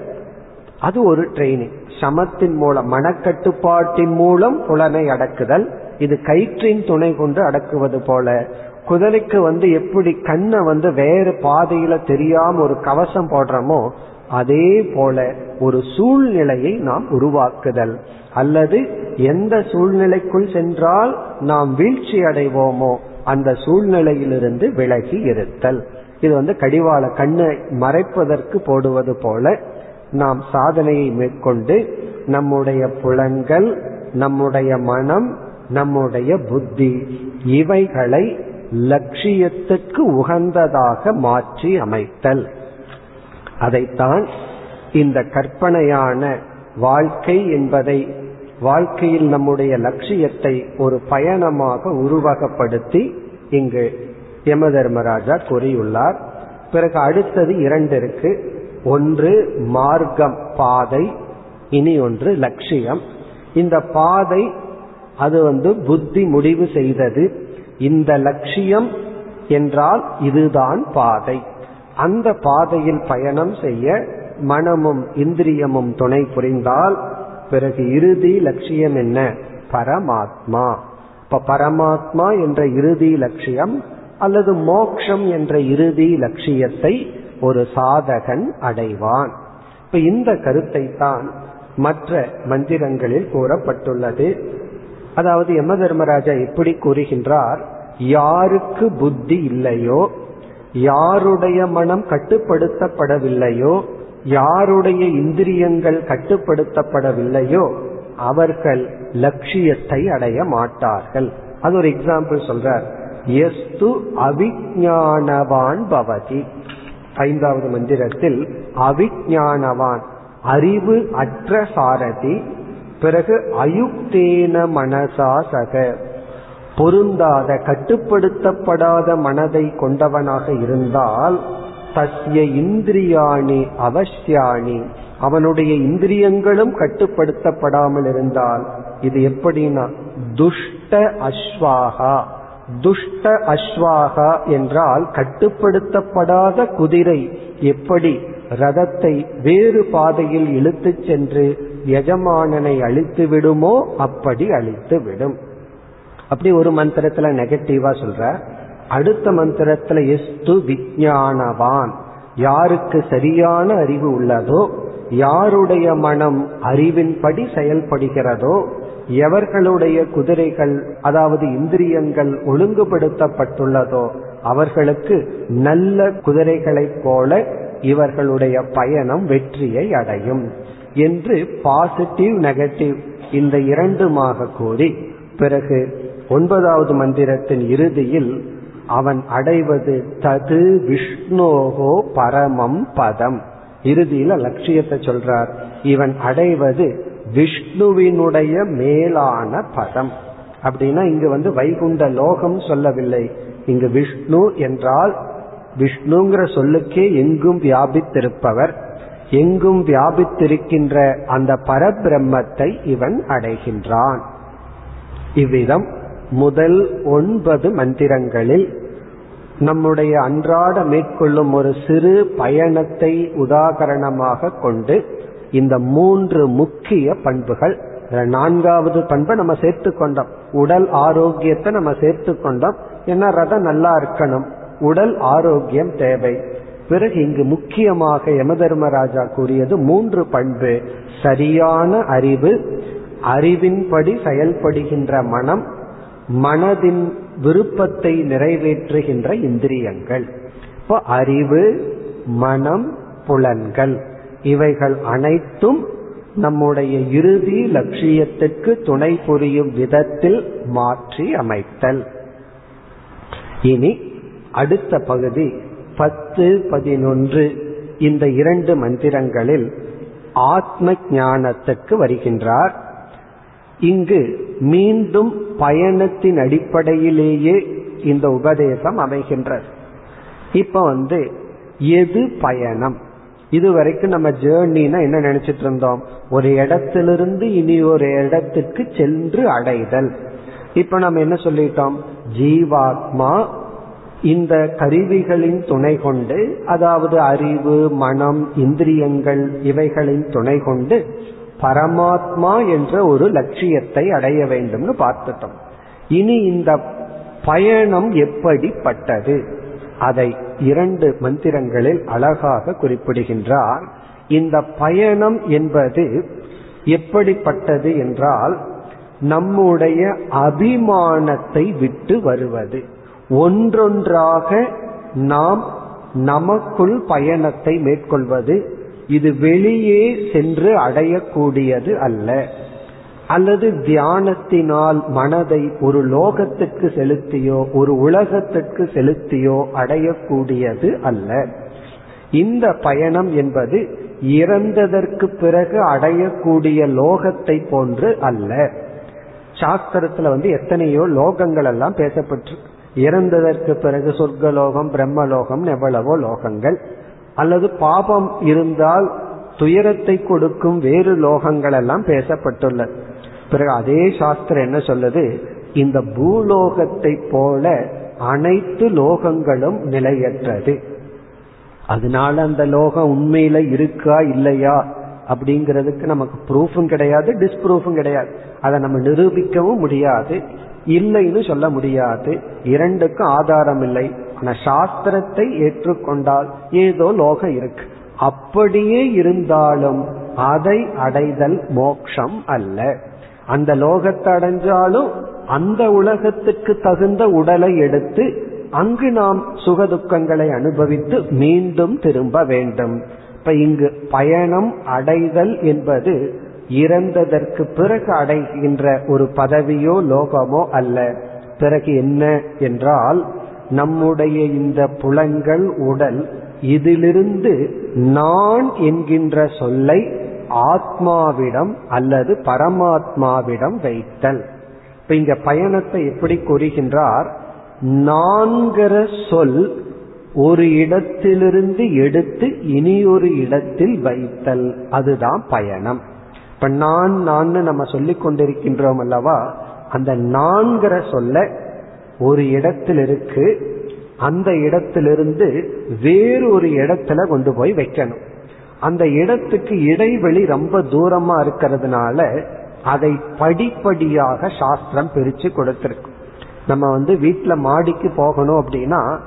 அது ஒரு ட்ரைனிங் சமத்தின் மூலம் மனக்கட்டுப்பாட்டின் மூலம் புலனை அடக்குதல். இது கயிற்றின் துணை கொண்டு அடக்குவது போல. குதிரைக்கு வந்து எப்படி கண்ணை வந்து வேறு பாதையில தெரியாம ஒரு கவசம் போடுறோமோ அதே போல ஒரு சூழ்நிலையை நாம் உருவாக்குதல். அல்லது எந்த சூழ்நிலைக்குள் சென்றால் நாம் வீழ்ச்சி அடைவோமோ அந்த சூழ்நிலையிலிருந்து விலகி இருத்தல். இது வந்து கடிவாள கண்ணை மறைப்பதற்கு போடுவது போல நாம் சாதனையை மேற்கொண்டு நம்முடைய புலன்கள் நம்முடைய மனம் நம்முடைய புத்தி இவைகளை லட்சியத்துக்கு உகந்ததாக மாற்றி அமைத்தல். அதைத்தான் இந்த கற்பனையான வாழ்க்கை என்பதை வாழ்க்கையில் நம்முடைய லட்சியத்தை ஒரு பயணமாக உருவகப்படுத்தி இங்கு யம தர்மராஜா கூறியுள்ளார். பிறகு அடுத்தது இரண்டு இருக்கு. ஒன்று மார்க்கம் பாதை இனி ஒன்று லட்சியம். இந்த பாதை அது வந்து புத்தி முடிவு செய்தது. இந்த லட்சியம் என்றால் இதுதான் பாதை. அந்த பாதையில் பயணம் செய்ய மனமும் இந்திரியமும் துணை புரிந்தால் பிறகு இறுதி லட்சியம் என்ன? பரமாத்மா. இப்ப பரமாத்மா என்ற இறுதி லட்சியம் அல்லது மோக்ஷம் என்ற இறுதி லட்சியத்தை ஒரு சாதகன் அடைவான். இப்ப இந்த கருத்தை தான் மற்ற மந்திரங்களில் கூறப்பட்டுள்ளது. அதாவது யம தர்மராஜா எப்படி கூறுகின்றார் யாருக்கு புத்தி இல்லையோ யாருடைய மனம் கட்டுப்படுத்தப்படவில்லையோ யாருடைய இந்திரியங்கள் கட்டுப்படுத்தப்படவில்லையோ அவர்கள் லட்சியத்தை அடைய மாட்டார்கள். அது ஒரு எக்ஸாம்பிள் சொல்றார். எஸ்து அவிஞானவான் பவதி. ஐந்தாவது மந்திரத்தில் அவிஞானவான் அறிவு அற்ற சாரதி பிறகு அயுக்தேன மனசா சக பொருந்தாத கட்டுப்படுத்தப்படாத மனதை கொண்டவனாக இருந்தால் தஸ்ய இந்திரியாணி அவசியாணி அவனுடைய இந்திரியங்களும் கட்டுப்படுத்தப்படாமல் இருந்தால் இது எப்படின்னா துஷ்ட அஸ்வாகா. துஷ்ட அஸ்வாகா என்றால் கட்டுப்படுத்தப்படாத குதிரை எப்படி ரதத்தை வேறு பாதையில் இழுத்துச் சென்று எஜமானனை அழித்து விடுமோ அப்படி அழித்து விடும். அப்படி ஒரு மந்திரத்துல நெகட்டிவா சொல்ற. அடுத்த மந்திரத்துல எஸ்து விஜயானவான் யாருக்கு சரியான அறிவு உள்ளதோ யாருடைய மனம் அறிவின்படி செயல்படுகிறதோ எவர்களுடைய குதிரைகள் அதாவது இந்திரியங்கள் ஒழுங்குபடுத்தப்பட்டுள்ளதோ அவர்களுக்கு நல்ல குதிரைகளைப் போல இவர்களுடைய பயணம் வெற்றியை அடையும் என்று பாசிட்டிவ் நெகட்டிவ் இந்த இரண்டுமாக கூறி பிறகு ஒன்பதாவது மந்திரத்தின் இறுதியில் அவன் அடைவது தது விஷ்ணோகோ பரமம் பதம். இறுதியில லட்சியத்தை சொல்றார். இவன் அடைவது விஷ்ணுவினுடைய மேலான பதம். அப்படின்னா இங்கு வந்து வைகுண்ட லோகம் சொல்லவில்லை. இங்கு விஷ்ணு என்றால் விஷ்ணுங்கிற சொல்லுக்கே எங்கும் வியாபித்திருப்பவர். எங்கும் வியாபித்திருக்கின்ற அந்த பரபிரம்மத்தை இவன் அடைகின்றான். இவ்விதம் முதல் ஒன்பது மந்திரங்களில் நம்முடைய அன்றாட மேற்கொள்ளும் ஒரு சிறு பயணத்தை உதாகரணமாக கொண்டு இந்த மூன்று முக்கிய பண்புகள் நான்காவது பண்பை நம்ம சேர்த்து கொண்டோம். உடல் ஆரோக்கியத்தை நம்ம சேர்த்து கொண்டோம். ஏன்னா ரதம் நல்லா இருக்கணும். உடல் ஆரோக்கியம் தேவை. பிறகு இங்கு முக்கியமாக யமதர்மராஜா கூறியது மூன்று பண்பு. சரியான அறிவு அறிவின்படி செயல்படுகின்ற மனம் மனதின் விருப்பத்தை நிறைவேற்றுகின்ற இந்திரியங்கள். இப்போ அறிவு மனம் புலன்கள். இவைகள் அனைத்தும் நம்முடைய இறுதி லட்சியத்துக்கு துணை புரியும் விதத்தில் மாற்றி அமைத்தல். இனி அடுத்த பகுதி பத்து பதினொன்று இந்த இரண்டு மந்திரங்களில் ஆத்ம ஞானத்துக்கு வருகின்றார். இங்கு மீண்டும் பயணத்தின் அடிப்படையிலேயே இந்த உபதேசம் அமைகின்றது. இப்ப வந்து எது பயணம்? இதுவரைக்கும் நம்ம ஜேர்னினா என்ன நினைச்சிட்டு இருந்தோம்? ஒரு இடத்திலிருந்து இனி ஒரு இடத்துக்கு சென்று அடைதல். இப்ப நம்ம என்ன சொல்லிட்டோம்? ஜீவாத்மா இந்த கருவிகளின் துணை கொண்டு அதாவது அறிவு மனம் இந்திரியங்கள் இவைகளின் துணை கொண்டு பரமாத்மா என்ற ஒரு லட்சியத்தை அடைய வேண்டும்னு பார்த்துட்டோம். இனி இந்த பயணம் எப்படிப்பட்டது? அதை இரண்டு மந்திரங்களில் அழகாக குறிப்பிடுகின்றார். இந்த பயணம் என்பது எப்படிப்பட்டது என்றால் நம்முடைய அபிமானத்தை விட்டு வருவது. ஒன்றொன்றாக நாம் நமக்குள் பயணத்தை மேற்கொள்வது இது வெளியே சென்று அடையக்கூடியது அல்ல. அல்லது தியானத்தினால் மனதை ஒரு லோகத்துக்கு செலுத்தியோ ஒரு உலகத்திற்கு செலுத்தியோ அடையக்கூடியது அல்ல. இந்த பயணம் என்பது இறந்ததற்கு பிறகு அடையக்கூடிய லோகத்தை போன்று அல்ல. சாஸ்திரத்துல வந்து எத்தனையோ லோகங்கள் எல்லாம் பேசப்பட்டு இறந்ததற்கு பிறகு சொர்க்கலோகம் பிரம்மலோகம் எவ்வளவோ லோகங்கள். அல்லது பாபம் இருந்தால் துயரத்தை கொடுக்கும் வேறு லோகங்கள் எல்லாம் பேசப்பட்டுள்ளது பிறகு அதே சாஸ்திரம் என்ன சொல்லுது? இந்த பூலோகத்தை போல அனைத்து லோகங்களும் நிலையற்றது. அதனால அந்த லோகம் உண்மையில இருக்கா இல்லையா அப்படிங்கிறதுக்கு நமக்கு ப்ரூஃபும் கிடையாது டிஸ்ப்ரூஃபும் கிடையாது. அதை நம்ம நிரூபிக்கவும் முடியாது. இல்லைன்னு சொல்ல முடியாது. இரண்டுக்கும் ஆதாரம் இல்லை. ஆனா சாஸ்திரத்தை ஏற்றுக்கொண்டால் ஏதோ லோகம் இருக்கு. அப்படியே இருந்தாலும் அதை அடைதல் மோக்ஷம் அல்ல. அந்த லோகத்தை அடைஞ்சாலும் அந்த உலகத்துக்கு தகுந்த உடலை எடுத்து அங்கு நாம் சுகதுக்கங்களை அனுபவித்து மீண்டும் திரும்ப வேண்டும். இப்ப இங்கு பயணம் அடைதல் என்பது இறந்ததற்கு பிறகு அடைகின்ற ஒரு பதவியோ லோகமோ அல்ல. பிறகு என்ன என்றால் நம்முடைய இந்த புலங்கள் உடல் இதிலிருந்து நான் என்கின்ற சொல்லை ஆத்மாவிடம் அல்லது பரமாத்மாவிடம் வைத்தல். இப்ப இங்க பயணத்தை எப்படி கூறுகின்றார்? நான்கிற சொல் ஒரு இடத்திலிருந்து எடுத்து இனி ஒரு இடத்தில் வைத்தல். அதுதான் பயணம். இப்ப நான் நான் நம்ம சொல்லிக் கொண்டிருக்கின்றோம் அல்லவா? அந்த நான்கிற சொல்ல ஒரு இடத்தில் இருக்கு அந்த இடத்திலிருந்து வேறு ஒரு இடத்துல கொண்டு போய் வைக்கணும். அந்த இடத்துக்கு இடைவெளி ரொம்ப தூரமா இருக்கிறதுனால அதை படிப்படியாக சாஸ்திரம் பிரிச்சு கொடுத்திருக்கு. நம்ம வந்து வீட்டுல மாடிக்கு போகணும் அப்படின்னா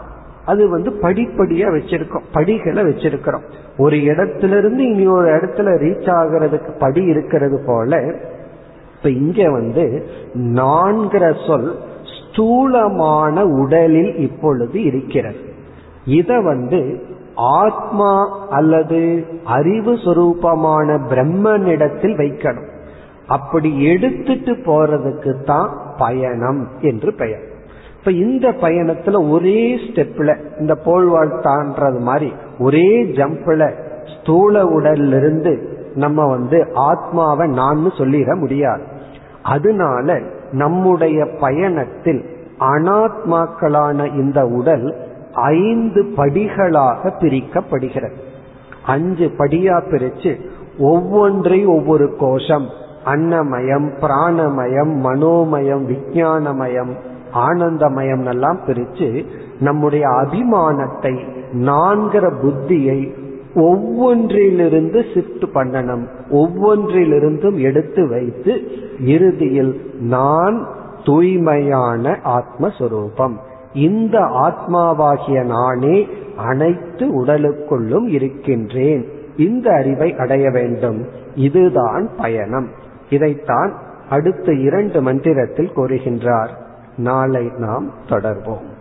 அது வந்து படிப்படியா வச்சிருக்கோம் படிகளை வச்சிருக்கிறோம். ஒரு இடத்துல இருந்து இனி ஒரு இடத்துல ரீச் ஆகிறதுக்கு படி இருக்கிறது போல இப்ப இங்க வந்து நான்கிற சொல் ஸ்தூலமான உடலில் இப்பொழுது இருக்கிறது. இத வந்து ஆத்மா அல்லது அறிவு சுரூபமான பிரம்மனிடத்தில் வைக்கணும். அப்படி எடுத்துட்டு போறதுக்கு தான் பயணம் என்று பெயர். இப்ப இந்த பயணத்துல ஒரே ஸ்டெப்ல இந்த போல்வாழ்த்தான்றது மாதிரி ஒரே ஜம்ப்ல ஸ்தூல உடல்ல இருந்து நம்ம வந்து ஆத்மாவை நான் சொல்லிட முடியாது. அதனால நம்முடைய பயணத்தில் அனாத்மாக்களான இந்த உடல் ஐந்து படிகளாக பிரிக்கப்படுகிறது. அஞ்சு படியா பிரிச்சு ஒவ்வொன்றை ஒவ்வொரு கோஷம். அன்னமயம் பிராணமயம் மனோமயம் விஜயானமயம் ஆனந்தமயம் எல்லாம் பிரிச்சு நம்முடைய அபிமானத்தை நான்கிற புத்தியை ஒவ்வொன்றிலிருந்து ஷிஃப்ட் பண்ணணும். ஒவ்வொன்றிலிருந்தும் எடுத்து வைத்து இறுதியில் நான் தூய்மையான ஆத்மஸ்வரூபம். இந்த ஆத்மாவாகிய நானே அனைத்து உடலுக்குள்ளும் இருக்கின்றேன். இந்த அறிவை அடைய வேண்டும். இதுதான் பயணம். இதைத்தான் அடுத்த இரண்டு மந்திரத்தில் கூறுகின்றார். நாளை நாம் தொடர்வோம்.